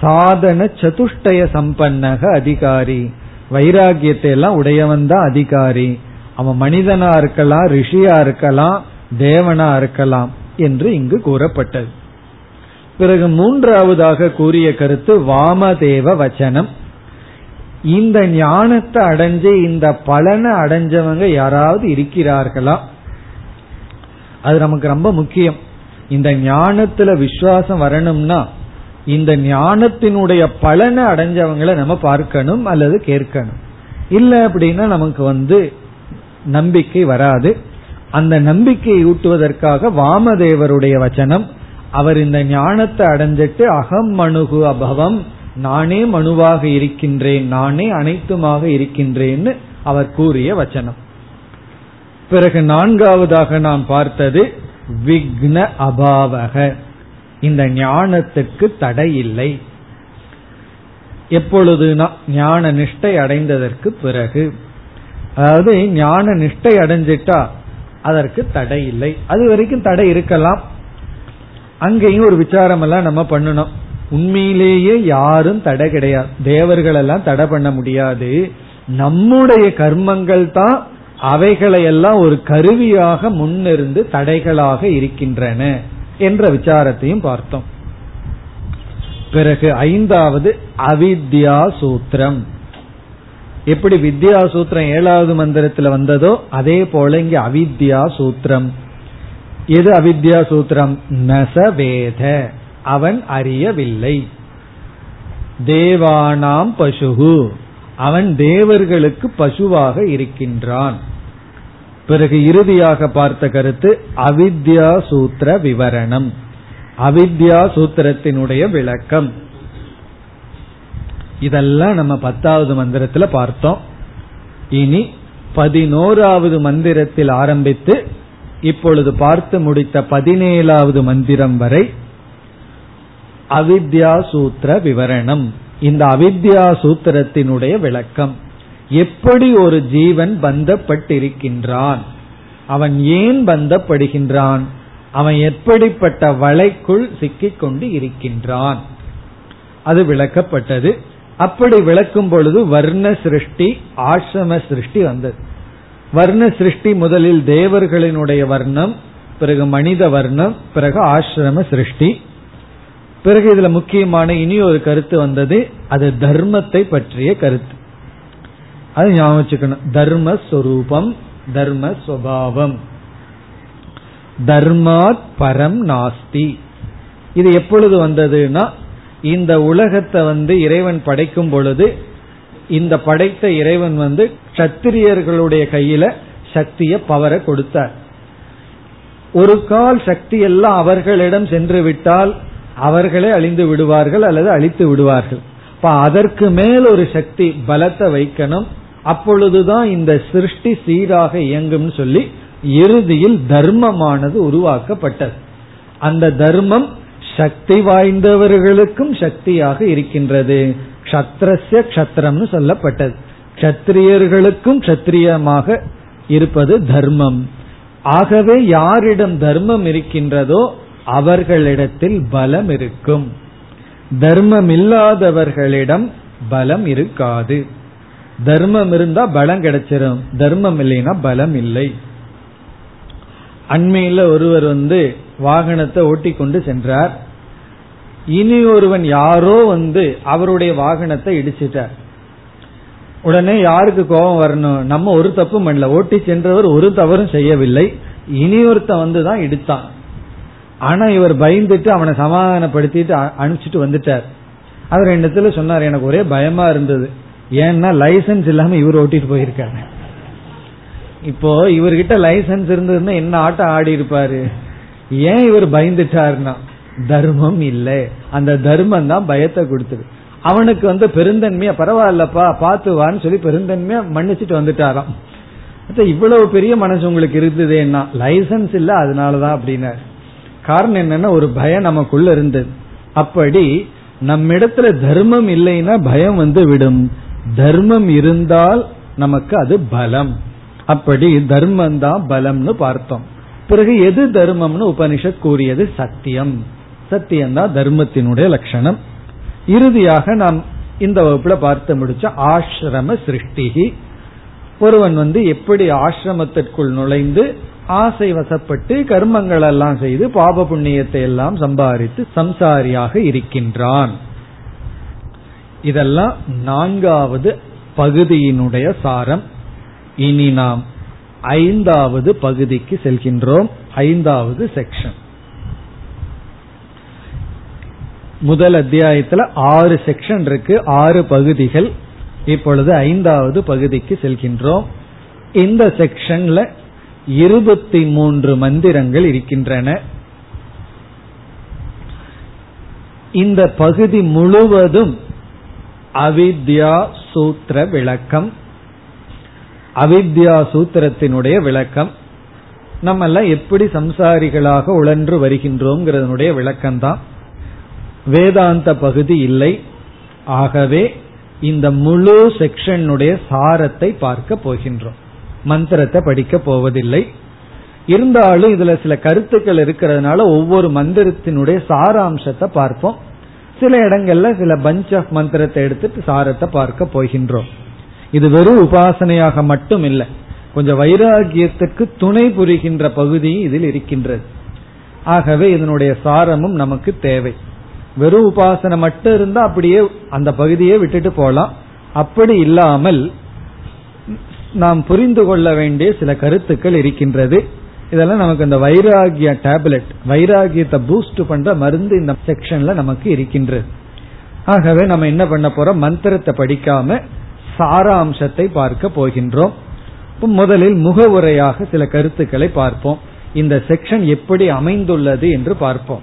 சாதன சதுஷ்டய சம்பன்னக அதிகாரி வைராகியத்தை எல்லாம் உடையவன் தான் அதிகாரி. அவன் மனிதனா இருக்கலாம் ரிஷியா இருக்கலாம் தேவனா இருக்கலாம் என்று இங்கு கூறப்பட்டது. பிறகு மூன்றாவதாக கூறிய கருத்து வாமதேவ வச்சனம். இந்த ஞானத்தை அடைஞ்சு இந்த பலனை அடைஞ்சவங்க யாராவது இருக்கிறார்களா? அது நமக்கு ரொம்ப முக்கியம். இந்த ஞானத்துல விசுவாசம் வரணும்னா இந்த ஞானத்தினுடைய பலனை அடைஞ்சவங்களை நம்ம பார்க்கணும் அல்லது கேட்கணும். இல்ல அப்படின்னா நமக்கு வந்து நம்பிக்கை வராது. அந்த நம்பிக்கையை ஊட்டுவதற்காக வாமதேவருடைய வச்சனம் அவர் இந்த ஞானத்தை அடைஞ்சிட்டு அகம் மனுகு அபவம் நானே மனுவாக இருக்கின்றேன் நானே அனைத்துமாக இருக்கின்றேன்னு அவர் கூறிய வச்சனம். பிறகு நான்காவதாக நாம் பார்த்தது விக்ன அபாவக. இந்த ஞானத்துக்கு தடை இல்லை. எப்பொழுதுனா ஞான நிஷ்டை அடைந்ததற்கு பிறகு. அதாவது ஞான நிஷ்டை அடைஞ்சிட்டா அதற்கு தடை இல்லை. அது வரைக்கும் தடை இருக்கலாம். அங்கேயும் ஒரு விசாரம் எல்லாம் நம்ம பண்ணணும். உண்மையிலேயே யாரும் தடை கிடையாது. தேவர்கள் எல்லாம் தடை பண்ண முடியாது. நம்முடைய கர்மங்கள் தான் அவைகளை எல்லாம் ஒரு கருவியாக முன்னிருந்து தடைகளாக இருக்கின்றன. என்ற விசாரத்தையும் பார்த்தோம். பிறகு ஐந்தாவது அவித்யா சூத்திரம். எப்படி வித்யா சூத்திரம் ஏழாவது மந்திரத்துல வந்ததோ அதே போல இங்க அவித்யா சூத்திரம். எது அவித்யா சூத்திரம்? நசவேத அவன் அறியவில்லை. தேவானாம் பசுகு. அவன் தேவர்களுக்கு பசுவாக இருக்கின்றான். பிறகு இறுதியாக பார்த்த கருத்து அவித்யா சூத்திர விவரணம். அவித்யா சூத்திரத்தினுடைய விளக்கம். இதெல்லாம் நம்ம பத்தாவது மந்திரத்துல பார்த்தோம். இனி பதினோராவது மந்திரத்தில் ஆரம்பித்து இப்பொழுது பார்த்து முடித்த பதினேழாவது மந்திரம் வரை அவித்யா சூத்திர விவரணம். இந்த அவித்யா சூத்திரத்தினுடைய விளக்கம். எப்படி ஒரு ஜீவன் பந்தப்பட்டிருக்கின்றான்? அவன் ஏன் பந்தப்படுகின்றான்? அவன் எப்படிப்பட்ட வலைக்குள் சிக்கிக் கொண்டு இருக்கின்றான்? அது விளக்கப்பட்டது. அப்படி விளக்கும் பொழுது வர்ண சிருஷ்டி ஆசிரம சிருஷ்டி வந்தது. வர்ண சிருஷ்டி முதலில் தேவர்களினுடைய வர்ணம் பிறகு மனித வர்ணம் பிறகு ஆசிரம சிருஷ்டி. பிறகு இதுல முக்கியமான இனி ஒரு கருத்து வந்தது அது தர்மத்தை பற்றிய கருத்து. அது ஞாபகம் வச்சுக்கணும் தர்மஸ்வரூபம் தர்மஸ்வபாவம். தர்மாத் பரம் நாஸ்தி. இது எப்பொழுது வந்ததுன்னா இந்த உலகத்தை வந்து இறைவன் படைக்கும் பொழுது இந்த படைத்த இறைவன் வந்து சத்திரியர்களுடைய கையில சக்திய பவரை கொடுத்தார். ஒரு கால் சக்தி எல்லாம் அவர்களிடம் சென்று விட்டால் அவர்களே அழிந்து விடுவார்கள் அல்லது அழித்து விடுவார்கள். அதற்கு மேல் ஒரு சக்தி பலத்தை வைக்கணும். அப்பொழுதுதான் இந்த சிருஷ்டி சீராக இயங்கும் சொல்லி இறுதியில் தர்மமானது உருவாக்கப்பட்டது. அந்த தர்மம் சக்தி வாய்ந்தவர்களுக்கும் சக்தியாக இருக்கின்றது. கஷத்திரஸ்ய கஷத்திரம்னு சொல்லப்பட்டது. கத்திரியர்களுக்கும் கத்திரியமாக இருப்பது தர்மம். ஆகவே யாரிடம் தர்மம் இருக்கின்றதோ அவர்களிடத்தில் பலம் இருக்கும். தர்மம் இல்லாதவர்களிடம் பலம் இருக்காது. தர்மம் இருந்தா பலம் கிடைச்சிரும். தர்மம் இல்லைன்னா பலம் இல்லை. அண்மையில் ஒருவர் வந்து வாகனத்தை ஓட்டி கொண்டு சென்றார். இனி ஒருவன் யாரோ வந்து அவருடைய வாகனத்தை இடிச்சிட்டார். உடனே யாருக்கு கோபம் வரணும்? நம்ம ஒரு தப்பும் பண்ணல. ஓட்டி சென்றவர் ஒரு தவறும் செய்யவில்லை. இனி ஒருத்தன் வந்துதான் இடித்தான். ஆனா இவர் பயந்துட்டு அவனை சமாதானப்படுத்திட்டு அனுப்பிச்சிட்டு வந்துட்டார். அவர் என்னத்துல சொன்னார் எனக்கு ஒரே பயமா இருந்தது. ஏன்னா லைசன்ஸ் இல்லாம இவர் ஓட்டிட்டு போயிருக்காரு. இப்போ இவர்கிட்ட லைசன்ஸ் இருந்ததுன்னா என்ன ஆட்டம் ஆடி இருப்பாரு? ஏன் இவர் பயந்துட்டாருன்னா தர்மம் இல்லை. அந்த தர்மம் தான் பயத்தை கொடுத்தது. அவனுக்கு வந்து பெருந்தன்மையா பரவாயில்லப்பா பாத்துவான்னு சொல்லி பெருந்தன்மையா மன்னிச்சுட்டு வந்துட்டாராம். இவ்வளவு பெரிய மனசு உங்களுக்கு இருந்ததுன்னா லைசன்ஸ் இல்ல அதனாலதான் அப்படின்னாரு. காரணம் என்னன்னா ஒரு பயம் நமக்குள்ள இருந்தது. அப்படி நம்மிடத்துல தர்மம் இல்லைன்னா பயம் வந்து விடும். தர்மம் இருந்தால் நமக்கு அது பலம். அப்படி தர்மம் தான் பலம்னு பார்த்தோம். பிறகு எது தர்மம்னு உபனிஷத் கூறியது சத்தியம். சத்தியம் தான் தர்மத்தினுடைய லட்சணம். இறுதியாக நாம் இந்த வகுப்புல பார்த்து முடிச்ச ஆசிரம சிருஷ்டிகி. ஒருவன் வந்து எப்படி ஆசிரமத்திற்குள் நுழைந்து ஆசை வசப்பட்டு கர்மங்கள் எல்லாம் செய்து பாப புண்ணியத்தை எல்லாம் சம்பாதித்து சம்சாரியாக இருக்கின்றான். இதெல்லாம் நான்காவது பகுதியினுடைய சாரம். இனி நாம் ஐந்தாவது பகுதிக்கு செல்கின்றோம். ஐந்தாவது செக்ஷன் முதல் அத்தியாயத்துல ஆறு செக்ஷன் இருக்கு. ஆறு பகுதிகள். இப்பொழுது ஐந்தாவது பகுதிக்கு செல்கின்றோம். இந்த செக்ஷன்ல இருபத்தி மூன்று மந்திரங்கள் இருக்கின்றன. இந்த பகுதி முழுவதும் அவித்யா சூத்திர விளக்கம். அவித்யா சூத்திரத்தினுடைய விளக்கம். நம்ம எல்லாம் எப்படி சம்சாரிகளாக உழன்று வருகின்றோங்கிறதனுடைய விளக்கம்தான். வேதாந்த பகுதி இல்லை. ஆகவே இந்த முழு செக்ஷனுடைய சாரத்தை பார்க்க போகின்றோம். மந்திரத்தை படிக்க போவதில்லை. இருந்தாலும் இதுல சில கருத்துக்கள் இருக்கிறதுனால ஒவ்வொரு மந்திரத்தினுடைய சாராம்சத்தை பார்ப்போம். சில இடங்கள்ல சில பஞ்ச் ஆஃப் மந்திரத்தை எடுத்துட்டு சாரத்தை பார்க்க போகின்றோம். இது வெறும் உபாசனையாக மட்டும் இல்லை கொஞ்சம் வைராகியத்துக்கு துணை புரிகின்ற பகுதி இதில் இருக்கின்றது. ஆகவே இதனுடைய சாரமும் நமக்கு தேவை. வெறும் உபாசனை மட்டும் இருந்தா அப்படியே அந்த பகுதியை விட்டுட்டு போலாம். அப்படி இல்லாமல் நாம் புரிந்து கொள்ள வேண்டிய சில கருத்துக்கள் இருக்கின்றது. இதெல்லாம் நமக்கு இந்த வைராகிய டேப்லெட் வைராகியத்தை பூஸ்ட் பண்ற மருந்து இந்த செக்ஷன்ல நமக்கு இருக்கின்றது ஆகவே நம்ம என்ன பண்ண போறோம்? மந்திரத்தை படிக்காம சாராம்சத்தை பார்க்க போகின்றோம். முதலில் முகவுரையாக சில கருத்துக்களை பார்ப்போம். இந்த செக்ஷன் எப்படி அமைந்துள்ளது என்று பார்ப்போம்.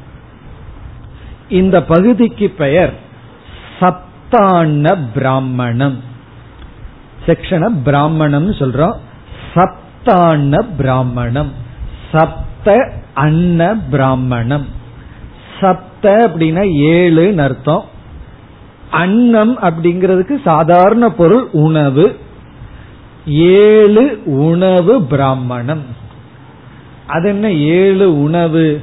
இந்த பகுதிக்கு பெயர் சப்தான பிராமணம். செக்ஷன பிராமணம் சொல்றோம். சப்தான பிராமணம். சப்த அன்ன பிராமணம். சப்த அப்படின்னா ஏழுன்னு அர்த்தம். அன்னம் அப்படிங்கிறதுக்கு சாதாரண பொருள் உணவு. ஏழு உணவு பிராமணம். அது என்ன ஏழு உணவு?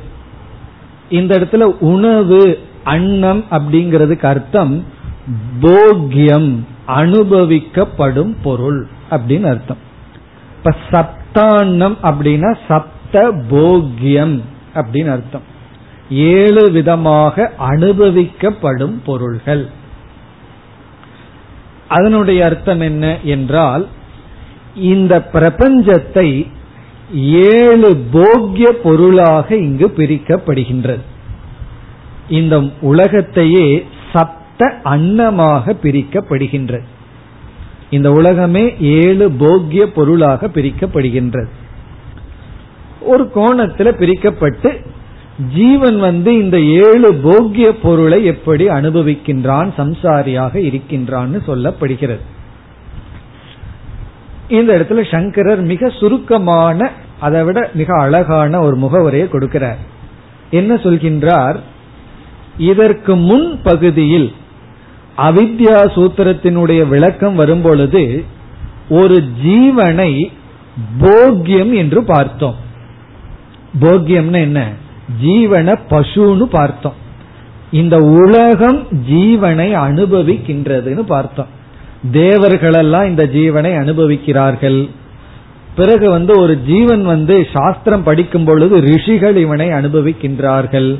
இந்த இடத்துல உணவு அன்னம் அப்படிங்கிறதுக்கு அர்த்தம் போக்கியம் அனுபவிக்கப்படும் பொருள் அப்படின்னு அர்த்தம். இப்ப சப்தான்னம் அப்படின்னா சப்த போக்கியம் அப்படின்னு அர்த்தம். ஏழு விதமாக அனுபவிக்கப்படும் பொருள்கள். அதனுடைய அர்த்தம் என்ன என்றால் இந்த பிரபஞ்சத்தை ஏழு போக்கிய பொருளாக இங்கு பிரிக்கப்படுகின்றது. இந்த உலகத்தையே சப்த அன்னமாக பிரிக்கப்படுகின்றது. இந்த உலகமே ஏழு போக்கிய பொருளாக பிரிக்கப்படுகின்றது. ஒரு கோணத்தில் பிரிக்கப்பட்டு ஜீவன் வந்து இந்த ஏழு போக்கிய பொருளை எப்படி அனுபவிக்கின்றான் சம்சாரியாக இருக்கின்றான்னு சொல்லப்படுகிறது. இந்த இடத்துல சங்கரர் மிக சுருக்கமான அதை விட மிக அழகான ஒரு முகவரையை கொடுக்கிறார். என்ன சொல்கின்றார்? இதற்கு முன் பகுதியில் அவித்யா சூத்திரத்தினுடைய விளக்கம் வரும்பொழுது ஒரு ஜீவனை போக்கியம் என்று பார்த்தோம். போக்கியம்னு என்ன? ஜீவனை பசுன்னு பார்த்தோம். இந்த உலகம் ஜீவனை அனுபவிக்கின்றதுன்னு பார்த்தோம். தேவர்களெல்லாம் இந்த ஜீவனை அனுபவிக்கிறார்கள். பிறகு வந்து ஒரு ஜீவன் வந்து சாஸ்திரம் படிக்கும் பொழுது ரிஷிகள் இவனை அனுபவிக்கின்றார்கள்.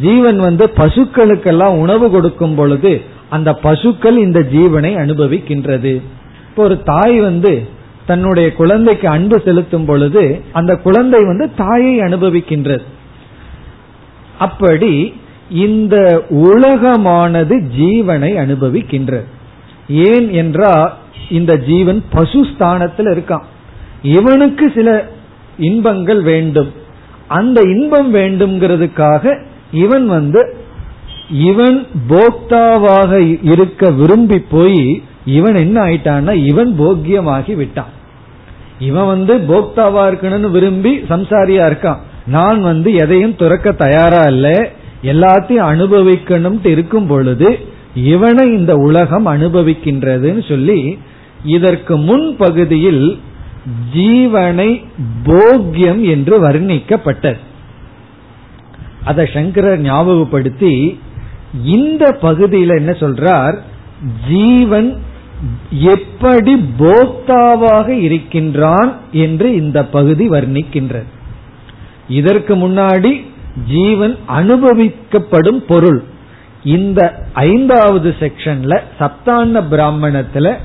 ஜீவன் வந்து பசுக்களுக்கெல்லாம் உணவு கொடுக்கும் பொழுது அந்த பசுக்கள் இந்த ஜீவனை அனுபவிக்கின்றது. இப்போ ஒரு தாய் வந்து தன்னுடைய குழந்தைக்கு அன்பு செலுத்தும் பொழுது அந்த குழந்தை வந்து தாயை அனுபவிக்கின்றது. அப்படி இந்த உலகமானது ஜீவனை அனுபவிக்கின்றது. ஏன் என்றால் இந்த ஜீவன் பசு ஸ்தானத்தில் இருக்கான். இவனுக்கு சில இன்பங்கள் வேண்டும். அந்த இன்பம் வேண்டும்ங்கிறதுக்காக இவன் வந்து இவன் போக்தாவாக இருக்க விரும்பி போய் இவன் என்ன ஆயிட்டான்னா இவன் போக்கியமாகி விட்டான். இவன் வந்து போக்தாவா இருக்கணும்னு விரும்பி சம்சாரியா இருக்கான். நான் வந்து எதையும் துறக்க தயாரா இல்ல. எல்லாத்தையும் அனுபவிக்கணும்ட்டு இருக்கும் பொழுது இவனை இந்த உலகம் அனுபவிக்கின்றதுன்னு சொல்லி இதற்கு முன் பகுதியில் ஜீவனை போக்கியம் என்று வர்ணிக்கப்பட்டது. அதை சங்கரர் ஞாபகப்படுத்தி இந்த பகுதியில் என்ன சொல்றார்? ஜீவன் எப்படி போக்தாவாக இருக்கின்றான் என்று இந்த பகுதி வர்ணிக்கின்றது. இதற்கு முன்னாடி ஜீவன் அனுபவிக்கப்படும் பொருள். இந்த ஐந்தாவது செக்ஷன்ல சப்தான பிராமணத்துல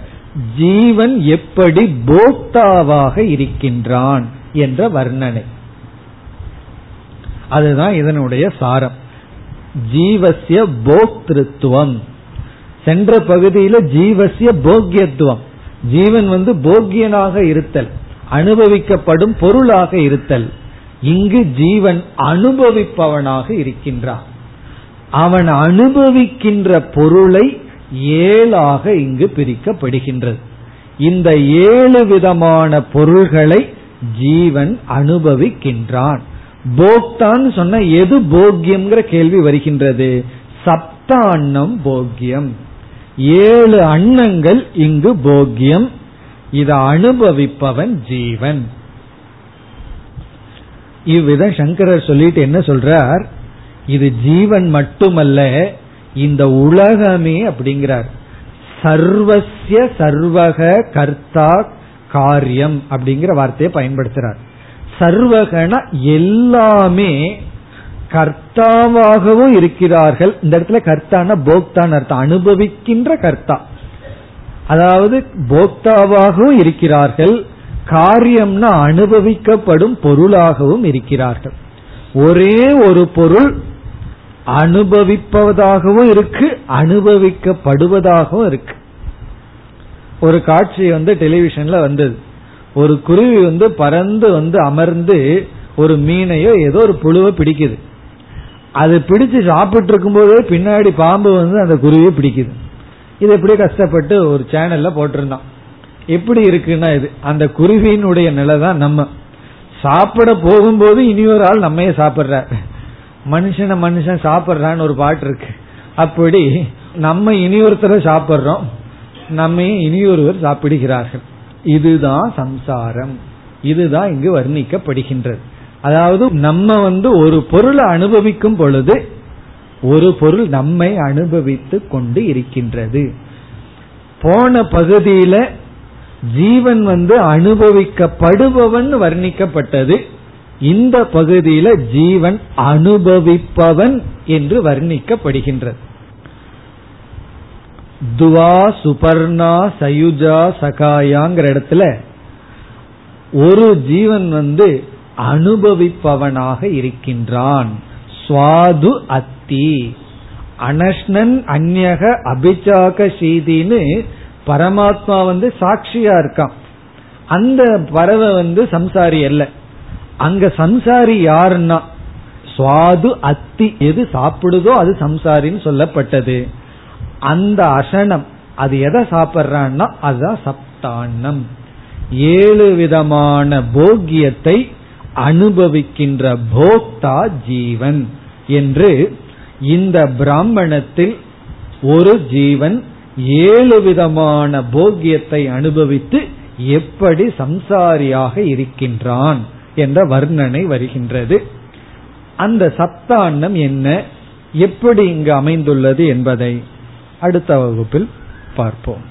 ஜீவன் எப்படி போக்தாவாக இருக்கின்றான் என்ற வர்ணனை. அதுதான் இதனுடைய சாரம். ஜீவசிய போக்திருத்துவம். சென்ற பகுதியில ஜீவசிய போக்கியத்துவம் ஜீவன் வந்து போக்கியனாக இருத்தல் அனுபவிக்கப்படும் பொருளாக இருத்தல். இங்கு ஜீவன் அனுபவிப்பவனாக இருக்கின்றான். அவன் அனுபவிக்கின்ற பொருளை ஏழாக இங்கு பிரிக்கப்படுகின்றது. இந்த ஏழு விதமான பொருள்களை ஜீவன் அனுபவிக்கின்றான். போக்தான் சொன்ன எது போக்கியம்ங்கிற கேள்வி வருகின்றது. சப்த அன்னம் போக்கியம் ஏழு அன்னங்கள் இங்கு போக்கியம். இதை அனுபவிப்பவன் ஜீவன். இவ்விதம் சங்கரர் சொல்லிட்டு என்ன சொல்றார்? இது ஜீவன் மட்டுமல்ல இந்த உலகமே அப்படிங்கிறார். சர்வசிய சர்வக கர்த்தா காரியம் அப்படிங்கிற வார்த்தையை பயன்படுத்துறார். சர்வகன எல்லாமே கர்த்தாவாகவும் இருக்கிறார்கள். இந்த இடத்துல கர்த்தான போக்தான் அர்த்தம். அனுபவிக்கின்ற கர்த்தா. அதாவது போக்தாவாகவும் இருக்கிறார்கள். காரியம்னா அனுபவிக்கப்படும் பொருளாகவும் இருக்கிறார்கள். ஒரே ஒரு பொருள் அனுபவிப்பதாகவும் இருக்கு அனுபவிக்கப்படுவதாகவும் இருக்கு. ஒரு காட்சி வந்து டெலிவிஷன்ல வந்தது. ஒரு குருவி வந்து பறந்து வந்து அமர்ந்து ஒரு மீனையோ ஏதோ ஒரு புழுவை பிடிக்குது. அது பிடிச்சு சாப்பிட்டு இருக்கும்போதே பின்னாடி பாம்பு வந்து அந்த குருவியை பிடிக்குது. இது எப்படி கஷ்டப்பட்டு ஒரு சேனல்ல போட்டிருந்தான். எப்படி இருக்குன்னா இது அந்த குருவியினுடைய நிலை தான் நம்ம. சாப்பிட போகும்போது இனி ஒரு ஆள் நம்மையே சாப்பிடுற மனுஷனை மனுஷன் சாப்பிட்றான்னு ஒரு பாட்டு இருக்கு. அப்படி நம்ம இனி ஒருத்தரை சாப்பிட்றோம். நம்ம இனி ஒருவர் சாப்பிடுகிறார்கள். இதுதான் சம்சாரம். இதுதான் இங்கு வர்ணிக்கப்படுகின்றது. அதாவது நம்ம வந்து ஒரு பொருளை அனுபவிக்கும் பொழுது ஒரு பொருள் நம்மை அனுபவித்து கொண்டு இருக்கின்றது. போன பகுதியில ஜீவன் வந்து அனுபவிக்கப்படுபவன் வர்ணிக்கப்பட்டது. இந்த பகுதியில ஜீவன் அனுபவிப்பவன் என்று வர்ணிக்கப்படுகின்றது. துவா சுபர்ணா சயுஜா சகாயாங்கிற இடத்துல ஒரு ஜீவன் வந்து அனுபவிப்பவனாக இருக்கின்றான். சுவாது அத்தி. அனஷ்ணன் அந்நக அபிஜாக சீதின்னு பரமாத்மா வந்து சாட்சியா இருக்கான். அந்த பறவை வந்து சம்சாரி அல்ல. அங்க சம்சாரி யாருன்னா? சுவாது அத்தி எது சாப்பிடுதோ அது சம்சாரின்னு சொல்லப்பட்டது. அந்த அசனம் அது எதை சாப்பிட்றான்னா? அதுதான் சப்தாண்ணம் ஏழு விதமான போக்கியத்தை அனுபவிக்கின்ற போக்தா ஜீவன் என்று இந்த பிராமணத்தில் ஒரு ஜீவன் ஏழு விதமான போக்கியத்தை அனுபவித்து எப்படி சம்சாரியாக இருக்கின்றான் என்ற வர்ணனை வருகின்றது. அந்த சப்தாண்ணம் என்ன? எப்படி இங்கு அமைந்துள்ளது என்பதை அடுத்த வகுப்பில் பார்ப்போம்.